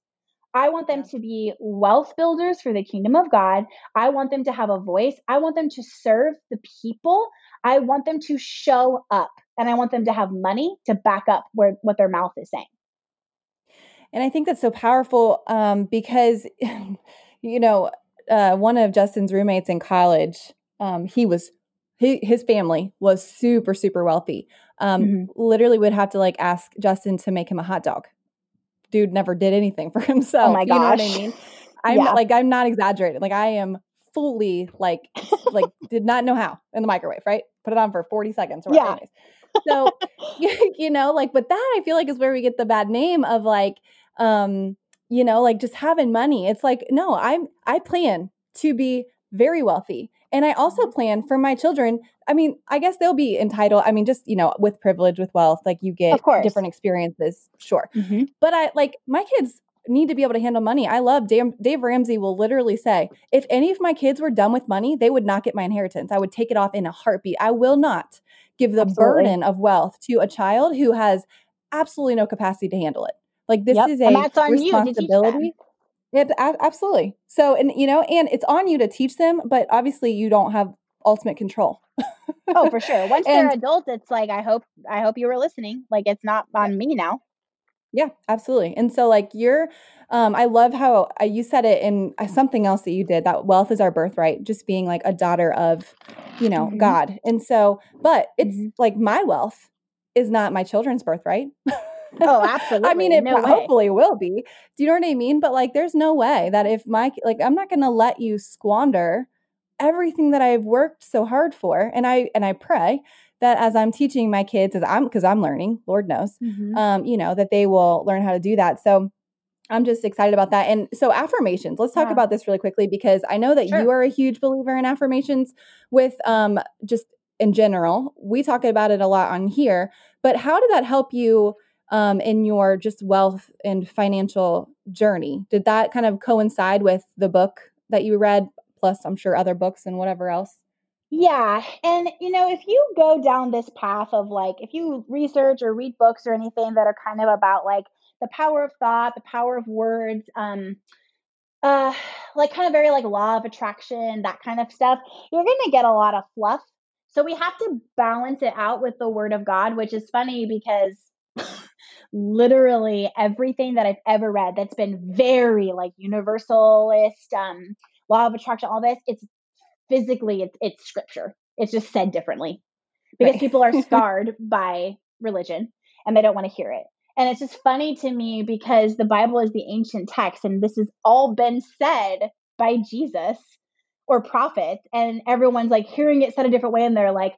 I want them to be wealth builders for the kingdom of God. I want them to have a voice. I want them to serve the people. I want them to show up and I want them to have money to back up where, what their mouth is saying. And I think that's so powerful um, because, you know, uh, one of Justin's roommates in college, um, he was he, his family was super super wealthy um mm-hmm. literally would have to like ask justin to make him a hot dog dude never did anything for himself oh my gosh. you know what i mean i'm yeah. like i'm not exaggerating like i am fully like like did not know how in the microwave right put it on for 40 seconds or yeah. so you know like but that i feel like is where we get the bad name of like um you know like just having money it's like no i'm i plan to be very wealthy and I also plan for my children. I mean, I guess they'll be entitled. I mean, just, you know, with privilege, with wealth, like you get different experiences, sure. Mm-hmm. But I like my kids need to be able to handle money. I love Dave, Dave Ramsey will literally say, if any of my kids were done with money, they would not get my inheritance. I would take it off in a heartbeat. I will not give the Absolutely. burden of wealth to a child who has absolutely no capacity to handle it. Like this yep. is a responsibility. Yeah, absolutely. So, and you know, and it's on you to teach them, but obviously you don't have ultimate control. oh, for sure. Once and, they're adults, it's like I hope I hope you were listening. Like it's not on me now. Yeah, absolutely. And so, like, you're, um, I love how uh, you said it in uh, something else that you did that wealth is our birthright, just being like a daughter of, you know, mm-hmm. God. And so, but it's mm-hmm. like my wealth is not my children's birthright. Oh, absolutely. I mean, it no hopefully will be. Do you know what I mean? But like, there's no way that if my, like, I'm not going to let you squander everything that I've worked so hard for. And I, and I pray that as I'm teaching my kids, as I'm because I'm learning, Lord knows, mm-hmm. um, you know, that they will learn how to do that. So I'm just excited about that. And so affirmations, let's talk yeah. about this really quickly because I know that sure. you are a huge believer in affirmations with um just in general. We talk about it a lot on here, but how did that help you um, in your just wealth and financial journey? Did that kind of coincide with the book that you read, plus I'm sure other books and whatever else? Yeah. And, you know, if you go down this path of like, if you research or read books or anything that are kind of about like the power of thought, the power of words, um, uh, like kind of very like law of attraction, that kind of stuff, you're going to get a lot of fluff. So we have to balance it out with the word of God, which is funny because literally everything that I've ever read that's been very like universalist, um, law of attraction, all this, it's physically it's it's scripture. It's just said differently because right. people are scarred by religion and they don't want to hear it. And it's just funny to me because the Bible is the ancient text and this has all been said by Jesus or prophets and everyone's like hearing it said a different way and they're like,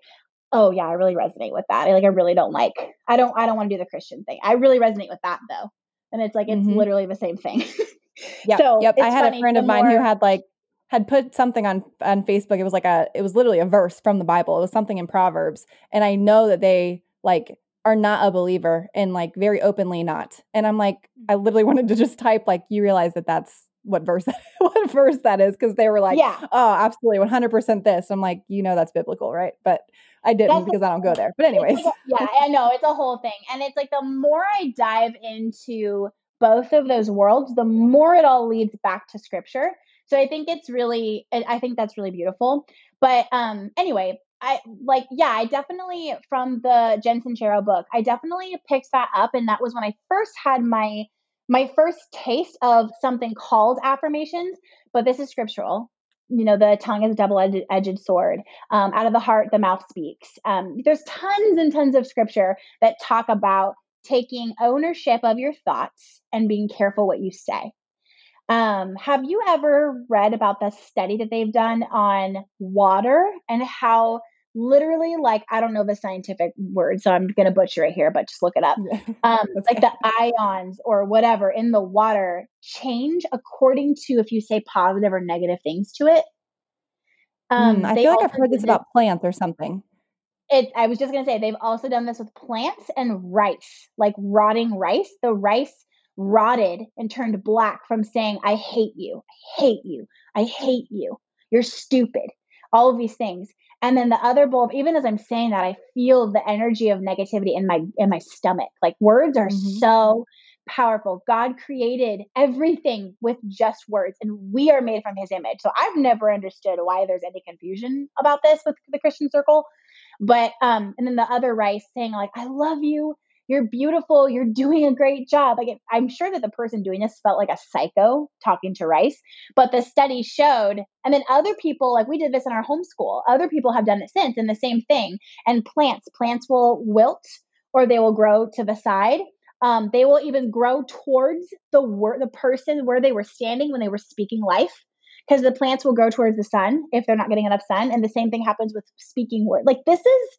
"Oh yeah, I really resonate with that." Like I really don't like I don't I don't want to do the Christian thing. I really resonate with that though. And it's like it's mm-hmm. literally the same thing. yeah. So yep. I had a friend of mine who had like had put something on on Facebook. It was like a it was literally a verse from the Bible. It was something in Proverbs. And I know that they like are not a believer and like very openly not. And I'm like I literally wanted to just type like you realize that that's what verse what verse that is because they were like yeah. oh absolutely 100% this. I'm like you know that's biblical right? But i didn't that's because I I don't go there. But anyways. like, yeah i know it's a whole thing. And it's like the more i dive into both of those worlds the more it all leads back to scripture. So I think it's really, I think that's really beautiful. But um, anyway, I like, yeah, I definitely from the Jen Sincero book, I definitely picked that up, and that was when I first had my my first taste of something called affirmations. But this is scriptural. You know, the tongue is a double-edged sword. Um, out of the heart, the mouth speaks. Um, there's tons and tons of scripture that talk about taking ownership of your thoughts and being careful what you say. Um, have you ever read about the study that they've done on water and how literally like I don't know the scientific word, so I'm gonna butcher it here, but just look it up. Um, like the ions or whatever in the water change according to if you say positive or negative things to it. Um, mm, I feel like I've heard this about plants or something. It, I was just gonna say they've also done this with plants and rice, like rotting rice. The rice rotted and turned black from saying, I hate you, I hate you, I hate you, you're stupid, all of these things. And then the other bulb, even as I'm saying that, I feel the energy of negativity in my in my stomach. Like words are mm-hmm. so powerful. God created everything with just words, and we are made from his image. So I've never understood why there's any confusion about this with the Christian circle. But um, and then the other rice saying, like, I love you you're beautiful, you're doing a great job. Like I'm sure that the person doing this felt like a psycho talking to Rice, but the study showed, and then other people, like we did this in our homeschool, other people have done it since, and the same thing. And plants, plants will wilt or they will grow to the side. Um, they will even grow towards the wor- the person where they were standing when they were speaking life because the plants will grow towards the sun if they're not getting enough sun and the same thing happens with speaking word like this is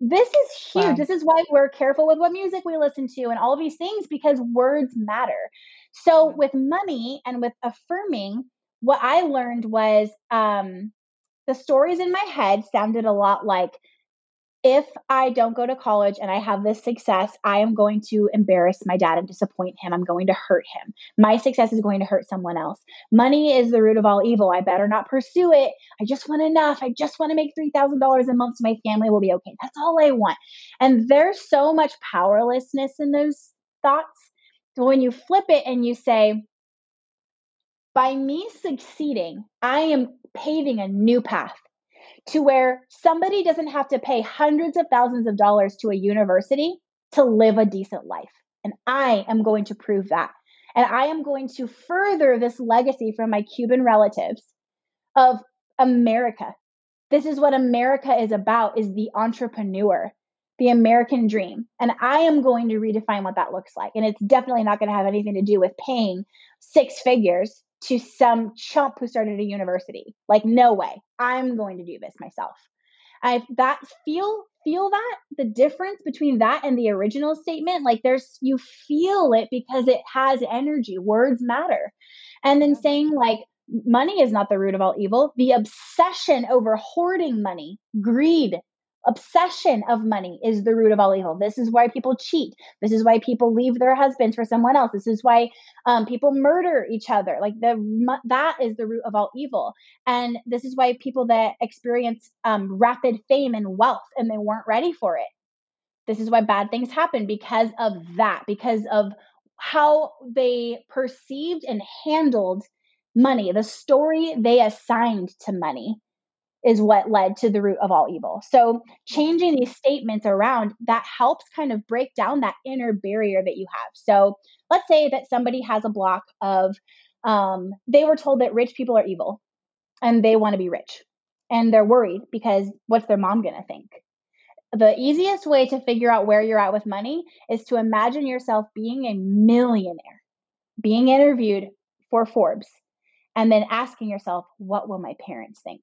this is huge. Wow. This is why we're careful with what music we listen to and all of these things because words matter. So, with money and with affirming, what I learned was um, the stories in my head sounded a lot like if I don't go to college and I have this success, I am going to embarrass my dad and disappoint him. I'm going to hurt him. My success is going to hurt someone else. Money is the root of all evil. I better not pursue it. I just want enough. I just want to make $3,000 a month so my family will be okay. That's all I want. And there's so much powerlessness in those thoughts. So when you flip it and you say, by me succeeding, I am paving a new path to where somebody doesn't have to pay hundreds of thousands of dollars to a university to live a decent life. And I am going to prove that. And I am going to further this legacy from my Cuban relatives of America. This is what America is about is the entrepreneur, the American dream. And I am going to redefine what that looks like. And it's definitely not going to have anything to do with paying six figures to some chump who started a university. Like, no way. I'm going to do this myself. I that feel feel that the difference between that and the original statement like there's you feel it because it has energy words matter and then saying like money is not the root of all evil the obsession over hoarding money greed obsession of money is the root of all evil. This is why people cheat. This is why people leave their husbands for someone else. This is why um, people murder each other. Like the that is the root of all evil. And this is why people that experience um, rapid fame and wealth and they weren't ready for it. This is why bad things happen because of that. Because of how they perceived and handled money, the story they assigned to money is what led to the root of all evil. So, changing these statements around that helps kind of break down that inner barrier that you have. So, let's say that somebody has a block of, um, they were told that rich people are evil and they want to be rich and they're worried because what's their mom going to think? The easiest way to figure out where you're at with money is to imagine yourself being a millionaire, being interviewed for Forbes, and then asking yourself, what will my parents think?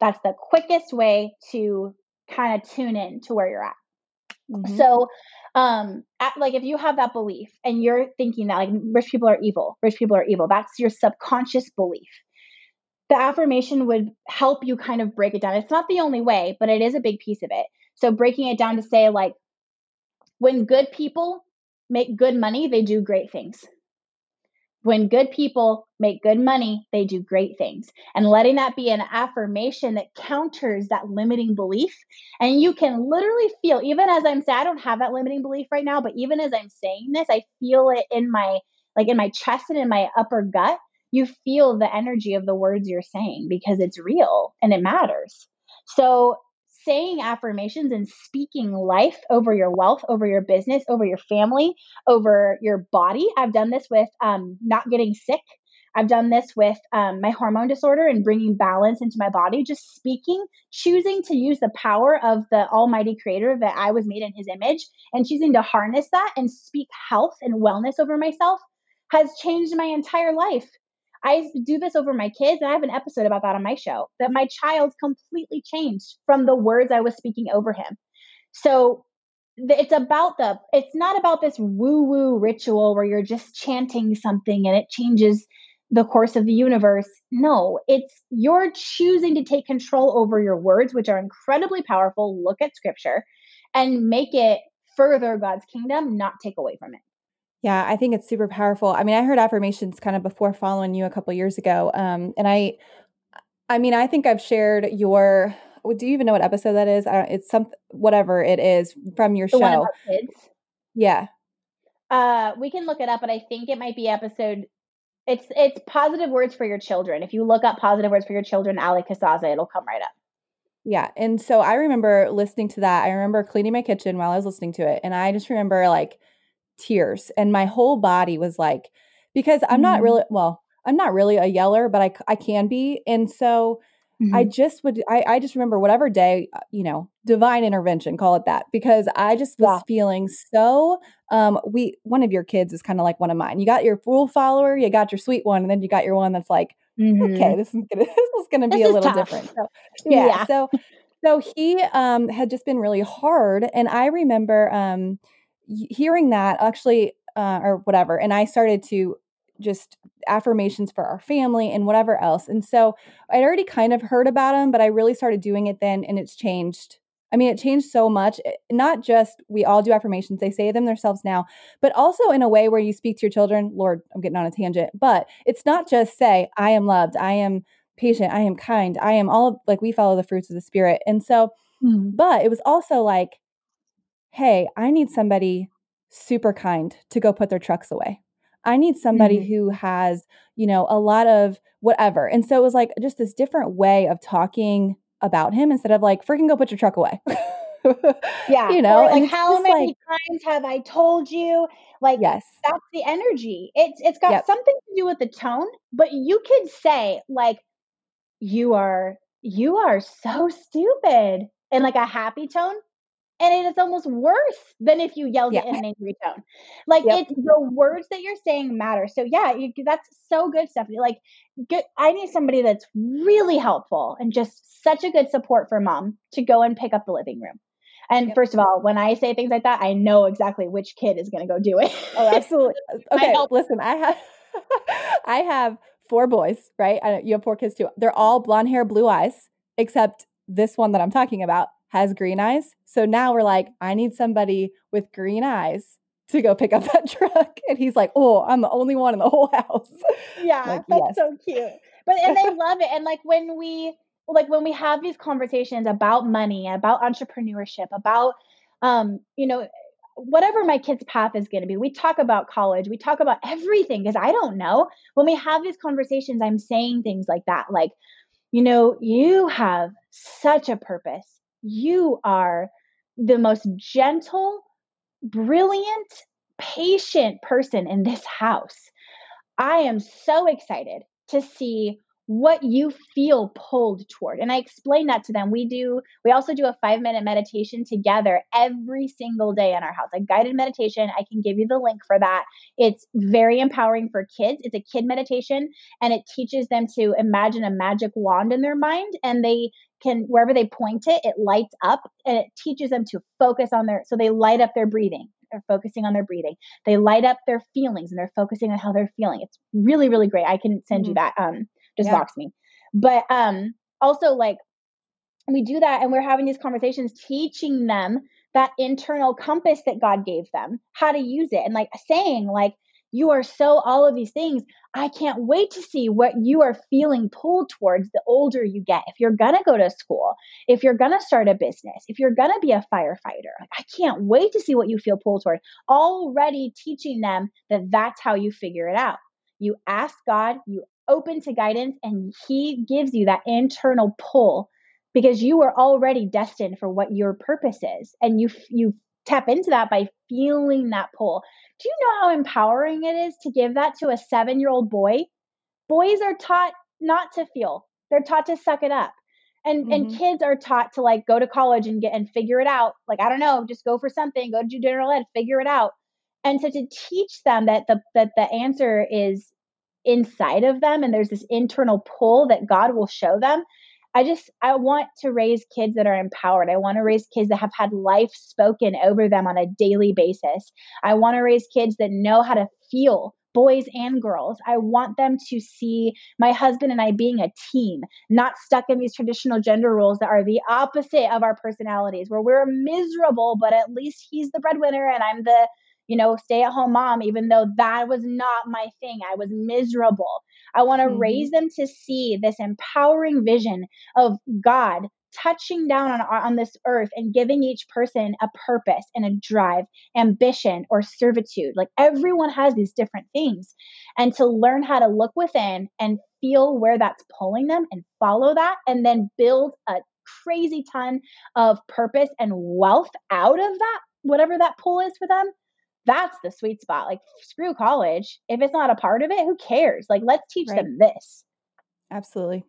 That's the quickest way to kind of tune in to where you're at. Mm-hmm. So, um, at, like if you have that belief and you're thinking that like rich people are evil, rich people are evil, that's your subconscious belief. The affirmation would help you kind of break it down. It's not the only way, but it is a big piece of it. So, breaking it down to say, like, when good people make good money, they do great things when good people make good money, they do great things. And letting that be an affirmation that counters that limiting belief. And you can literally feel, even as I'm saying, I don't have that limiting belief right now, but even as I'm saying this, I feel it in my, like in my chest and in my upper gut. You feel the energy of the words you're saying because it's real and it matters. So saying affirmations and speaking life over your wealth, over your business, over your family, over your body. I've done this with um, not getting sick. I've done this with um, my hormone disorder and bringing balance into my body, just speaking, choosing to use the power of the Almighty Creator that I was made in His image and choosing to harness that and speak health and wellness over myself has changed my entire life. I do this over my kids, and I have an episode about that on my show that my child completely changed from the words I was speaking over him. So it's about the, it's not about this woo woo ritual where you're just chanting something and it changes the course of the universe. No, it's you're choosing to take control over your words, which are incredibly powerful. Look at scripture and make it further God's kingdom, not take away from it. Yeah, I think it's super powerful. I mean, I heard affirmations kind of before following you a couple years ago. Um, and I, I mean, I think I've shared your. Do you even know what episode that is? I it's some whatever it is from your the show. kids. Yeah. Uh, we can look it up, but I think it might be episode. It's it's positive words for your children. If you look up positive words for your children, Allie Casazza, it'll come right up. Yeah. And so I remember listening to that. I remember cleaning my kitchen while I was listening to it. And I just remember like tears and my whole body was like because I'm mm-hmm. not really well, I'm not really a yeller, but I I can be. And so mm-hmm. I just would I I just remember whatever day, uh, you know, divine intervention, call it that, because I just was yeah. feeling so um we one of your kids is kind of like one of mine. You got your fool follower, you got your sweet one, and then you got your one that's like, mm-hmm. okay, this is gonna this is gonna be this a little tough. different. So yeah. yeah. So so he um had just been really hard. And I remember um hearing that actually uh, or whatever and i started to just affirmations for our family and whatever else and so i'd already kind of heard about them but i really started doing it then and it's changed I mean, it changed so much. Eh, not just we all do affirmations, they say them themselves now, but also in a way where you speak to your children. Lord, I'm getting on a tangent, but it's not just say, I am loved, I am patient, I am kind, I am all of, like we follow the fruits of the spirit. And so, mm-hmm. but it was also like, hey, I need somebody super kind to go put their trucks away. I need somebody mm-hmm. who has, you know, a lot of whatever. And so it was like just this different way of talking about him instead of like, freaking go put your truck away. yeah. You know, or like how many like, times have I told you? Like yes. that's the energy. It's it's got yep. something to do with the tone, but you could say like you are you are so stupid in like a happy tone and it is almost worse than if you yelled yeah. it in an angry tone. Like yep. it's the words that you're saying matter. So yeah, you, that's so good, Stephanie. Like, good. I need somebody that's really helpful and just such a good support for mom to go and pick up the living room. And yep. first of all, when I say things like that, I know exactly which kid is going to go do it. Oh, absolutely. Uh, okay, listen, I have, I have four boys, right? I, you have four kids too. They're all blonde hair, blue eyes, except this one that I'm talking about has green eyes. So now we're like, I need somebody with green eyes to go pick up that truck. And he's like, Oh, I'm the only one in the whole house. Yeah, like, that's yes. so cute. But and they love it. And like when we like when we have these conversations about money, about entrepreneurship, about um, you know, whatever my kid's path is going to be. We talk about college, we talk about everything because I don't know. When we have these conversations, I'm saying things like that like, you know, you have such a purpose you are the most gentle, brilliant, patient person in this house. I am so excited to see what you feel pulled toward. And I explain that to them. We do, we also do a five minute meditation together every single day in our house, a guided meditation. I can give you the link for that. It's very empowering for kids. It's a kid meditation and it teaches them to imagine a magic wand in their mind and they can, wherever they point it, it lights up and it teaches them to focus on their, so they light up their breathing they're focusing on their breathing. They light up their feelings and they're focusing on how they're feeling. It's really, really great. I can send mm-hmm. you that. Um, just yeah. box me. But um also like we do that and we're having these conversations teaching them that internal compass that God gave them, how to use it and like saying like you are so all of these things. I can't wait to see what you are feeling pulled towards the older you get. If you're going to go to school, if you're going to start a business, if you're going to be a firefighter, like, I can't wait to see what you feel pulled toward. Already teaching them that that's how you figure it out. You ask God, you open to guidance and he gives you that internal pull because you are already destined for what your purpose is. And you you tap into that by feeling that pull. Do you know how empowering it is to give that to a 7-year-old boy? Boys are taught not to feel. They're taught to suck it up. And mm-hmm. and kids are taught to like go to college and get and figure it out. Like i don't know just go for something go to general ed figure it out. And so to teach them that the that the answer is inside of them and there's this internal pull that God will show them. I just I want to raise kids that are empowered. I want to raise kids that have had life spoken over them on a daily basis. I want to raise kids that know how to feel boys and girls. I want them to see my husband and I being a team, not stuck in these traditional gender roles that are the opposite of our personalities, where we're miserable, but at least he's the breadwinner and I'm the you know, stay at home mom, even though that was not my thing. I was miserable. I want to mm-hmm. raise them to see this empowering vision of God touching down on, on this earth and giving each person a purpose and a drive, ambition, or servitude. Like everyone has these different things. And to learn how to look within and feel where that's pulling them and follow that, and then build a crazy ton of purpose and wealth out of that, whatever that pull is for them, that's the sweet spot. Like, screw college. If it's not a part of it, who cares? Like, let's teach right. them this. Absolutely.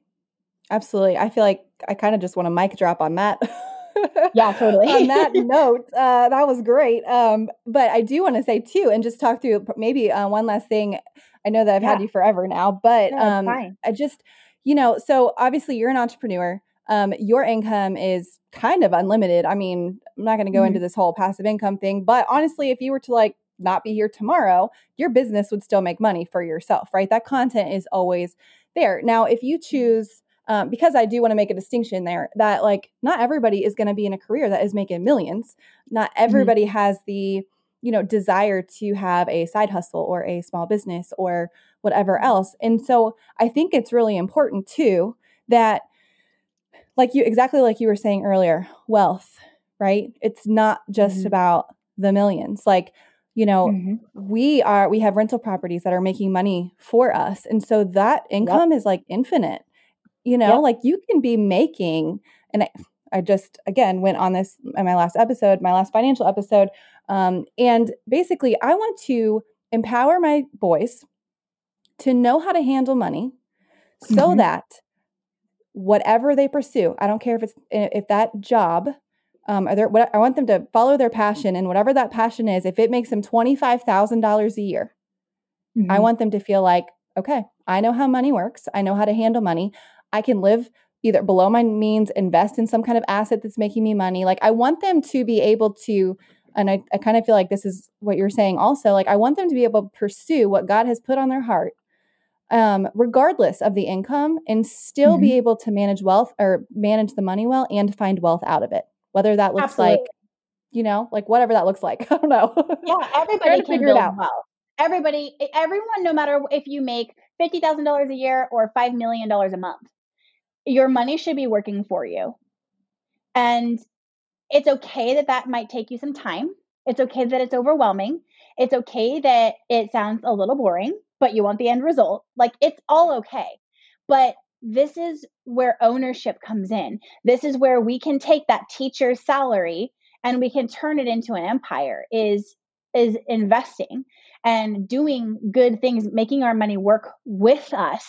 Absolutely. I feel like I kind of just want to mic drop on that. yeah, totally. on that note, uh, that was great. Um, but I do want to say too, and just talk through maybe uh, one last thing. I know that I've yeah. had you forever now, but no, um, I just, you know, so obviously you're an entrepreneur um, your income is kind of unlimited. I mean, I'm not going to go mm-hmm. into this whole passive income thing, but honestly, if you were to like not be here tomorrow, your business would still make money for yourself, right? That content is always there. Now, if you choose, um, because I do want to make a distinction there that like not everybody is going to be in a career that is making millions. Not Mm-hmm. everybody has the you know desire to have a side hustle or a small business or whatever Mm-hmm. else. And so I think it's really important too that like you exactly like you were saying earlier, wealth, right? It's not just Mhm. about the millions. Like, you know, Mhm. we are we have rental properties that are making money for us. And so that income is like infinite. You know, Yep. like you can be making and I, I just again went on this in my last episode, my last financial episode. Um, and basically I want to empower my boys to know how to handle money so Mhm. that whatever they pursue, I don't care if it's if that job um, or their, what, I want them to follow their passion and whatever that passion is. If it makes them twenty five thousand dollars a year, I Mhm. want them to feel like, okay, I know how money works. I know how to handle money. I can live either below my means, invest in some kind of asset that's making me money. Like I want them to be able to, and I, I kind of feel like this is what you're saying also. Like I want them to be able to pursue what God has put on their heart, um, regardless of the income, and still be Mhm. able to manage wealth or manage the money well and find wealth out of it. Whether that looks Absolutely. like, you know, like whatever that looks like. I don't know. Yeah, everybody can figure it out. wealth. Everybody, everyone, no matter if you make fifty thousand dollars a year or five million dollars a month, your money should be working for you. And it's okay that that might take you some time. It's okay that it's overwhelming. It's okay that it sounds a little boring, but you want the end result. Like it's all okay. But this is where ownership comes in. This is where we can take that teacher's salary and we can turn it into an empire is is investing and doing good things, making our money work with us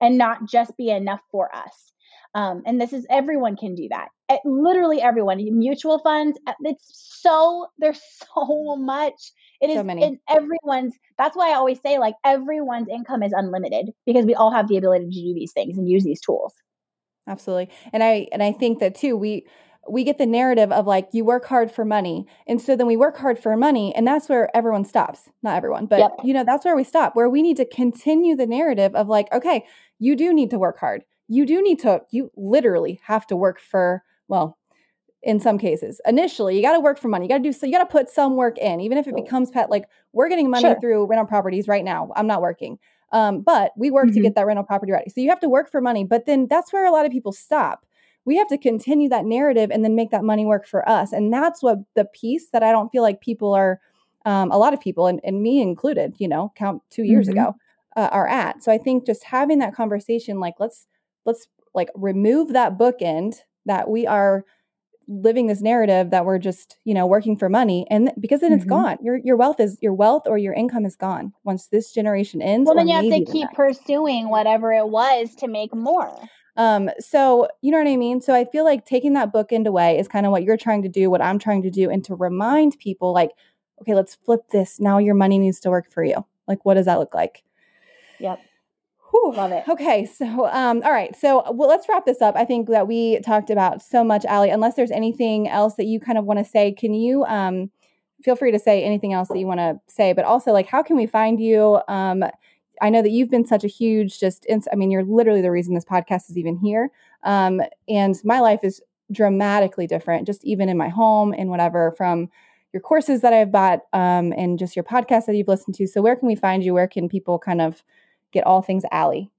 and not just be enough for us. Um, and this is everyone can do that. Eh, Literally everyone. Mutual funds. uh, It's so there's so much. It is So many. in everyone's. That's why I always say like everyone's income is unlimited because we all have the ability to do these things and use these tools. Absolutely. And I and I think that too we we get the narrative of like you work hard for money. And so then we work hard for money and that's where everyone stops. Not everyone, but Yep. you know, that's where we stop. Where we need to continue the narrative of like okay, you do need to work hard. You do need to you literally have to work for well, in some cases. Initially, you got to work for money. You got to do so you got to put some work in even if it becomes pet like we're getting money Sure. through rental properties right now. I'm not working. Um, but we work to Mhm. get that rental property ready. So you have to work for money, but then that's where a lot of people stop. We have to continue that narrative and then make that money work for us. And that's what the piece that I don't feel like people are, um, a lot of people, and, and me included, you know, count two years Mhm. ago, uh, are at. So I think just having that conversation, like let's let's like remove that bookend that we are living this narrative that we're just you know working for money and because then it's Mhm. gone your your wealth is your wealth or your income is gone once this generation ends Well, then you have to keep next. pursuing whatever it was to make more. um so you know what i mean so i feel like taking that book into way is kind of what you're trying to do what i'm trying to do and to remind people like okay let's flip this now your money needs to work for you like what does that look like Yep. Whew. Love it. Okay, so um, all right, so well, let's wrap this up. I think that we talked about so much, Allie. Unless there's anything else that you kind of want to say, can you um, feel free to say anything else that you want to say? But also, like, how can we find you? Um, I know that you've been such a huge, just, ins- I mean, you're literally the reason this podcast is even here. Um, and my life is dramatically different, just even in my home and whatever, from your courses that I've bought um, and just your podcast that you've listened to. So, where can we find you? Where can people kind of get all things Allie?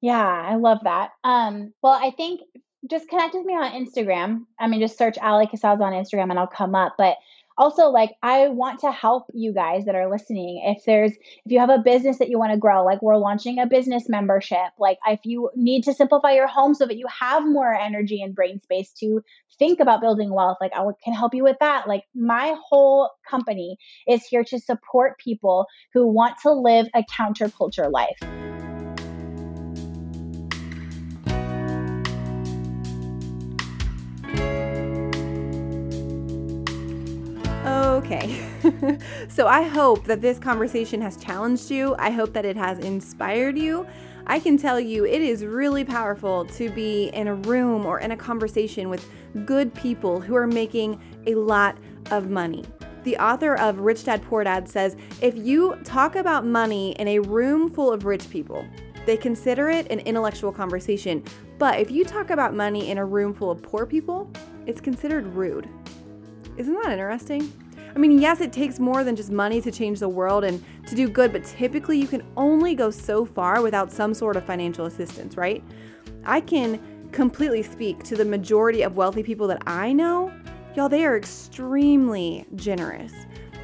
Yeah, I love that. Um, well, I think just connect with me on Instagram. I mean, just search Allie Casazza on Instagram and I'll come up. But also, like, I want to help you guys that are listening. If there's, if you have a business that you want to grow, like we're launching a business membership, like if you need to simplify your home so that you have more energy and brain space to think about building wealth, like I can help you with that. Like my whole company is here to support people who want to live a counterculture life. Okay. so I hope that this conversation has challenged you. I hope that it has inspired you. I can tell you it is really powerful to be in a room or in a conversation with good people who are making a lot of money. The author of Rich Dad Poor Dad says if you talk about money in a room full of rich people, they consider it an intellectual conversation. But if you talk about money in a room full of poor people, it's considered rude. Isn't that interesting? I mean, yes, it takes more than just money to change the world and to do good, but typically you can only go so far without some sort of financial assistance, right? I can completely speak to the majority of wealthy people that I know. Y'all, they are extremely generous.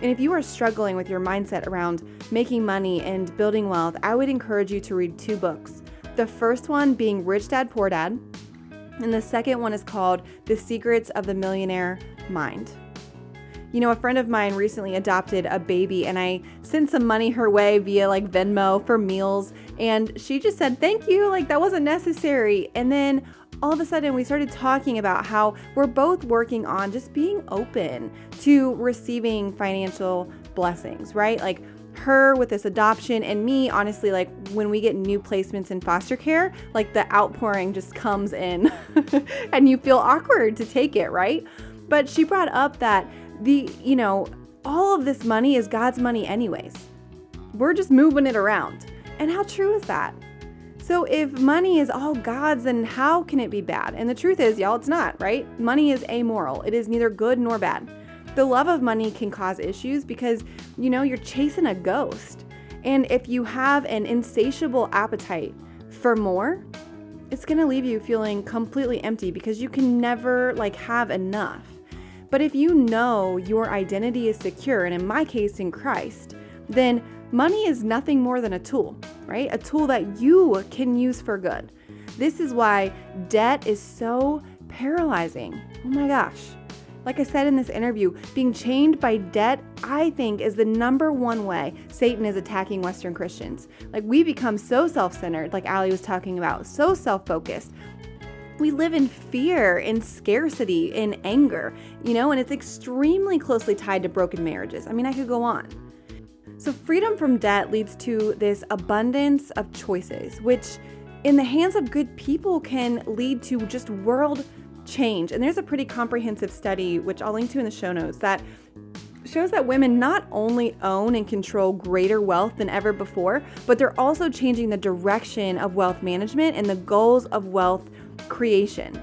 And if you are struggling with your mindset around making money and building wealth, I would encourage you to read two books. The first one being Rich Dad Poor Dad, and the second one is called The Secrets of the Millionaire Mind. You know, a friend of mine recently adopted a baby, and I sent some money her way via like Venmo for meals. And she just said, Thank you. Like, that wasn't necessary. And then all of a sudden, we started talking about how we're both working on just being open to receiving financial blessings, right? Like, her with this adoption and me honestly like when we get new placements in foster care like the outpouring just comes in and you feel awkward to take it right but she brought up that the, you know, all of this money is God's money, anyways. We're just moving it around. And how true is that? So, if money is all God's, then how can it be bad? And the truth is, y'all, it's not, right? Money is amoral, it is neither good nor bad. The love of money can cause issues because, you know, you're chasing a ghost. And if you have an insatiable appetite for more, it's gonna leave you feeling completely empty because you can never like have enough. But if you know your identity is secure, and in my case, in Christ, then money is nothing more than a tool, right? A tool that you can use for good. This is why debt is so paralyzing. Oh my gosh. Like I said in this interview, being chained by debt, I think, is the number one way Satan is attacking Western Christians. Like we become so self centered, like Allie was talking about, so self focused, we live in fear, in scarcity, in anger, you know, and it's extremely closely tied to broken marriages. I mean, I could go on. So, freedom from debt leads to this abundance of choices, which in the hands of good people can lead to just world change. And there's a pretty comprehensive study, which I'll link to in the show notes, that shows that women not only own and control greater wealth than ever before, but they're also changing the direction of wealth management and the goals of wealth creation.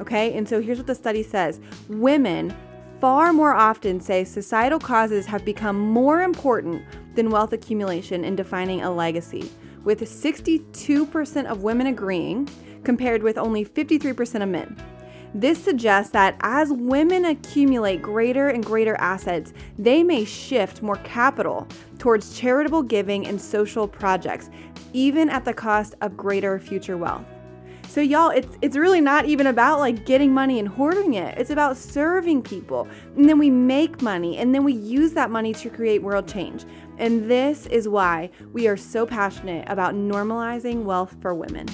Okay, and so here's what the study says women far more often say societal causes have become more important than wealth accumulation in defining a legacy, with 62% of women agreeing, compared with only 53% of men. This suggests that as women accumulate greater and greater assets, they may shift more capital towards charitable giving and social projects, even at the cost of greater future wealth. So y'all, it's it's really not even about like getting money and hoarding it. It's about serving people. And then we make money and then we use that money to create world change. And this is why we are so passionate about normalizing wealth for women.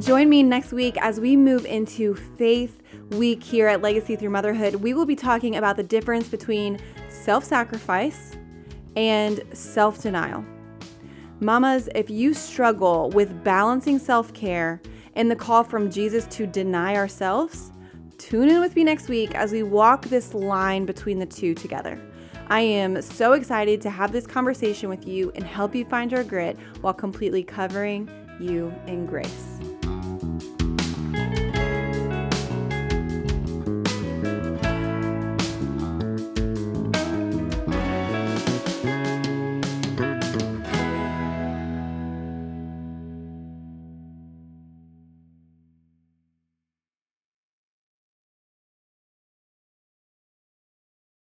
Join me next week as we move into Faith Week here at Legacy Through Motherhood. We will be talking about the difference between self sacrifice and self denial. Mamas, if you struggle with balancing self care and the call from Jesus to deny ourselves, tune in with me next week as we walk this line between the two together. I am so excited to have this conversation with you and help you find your grit while completely covering you in grace.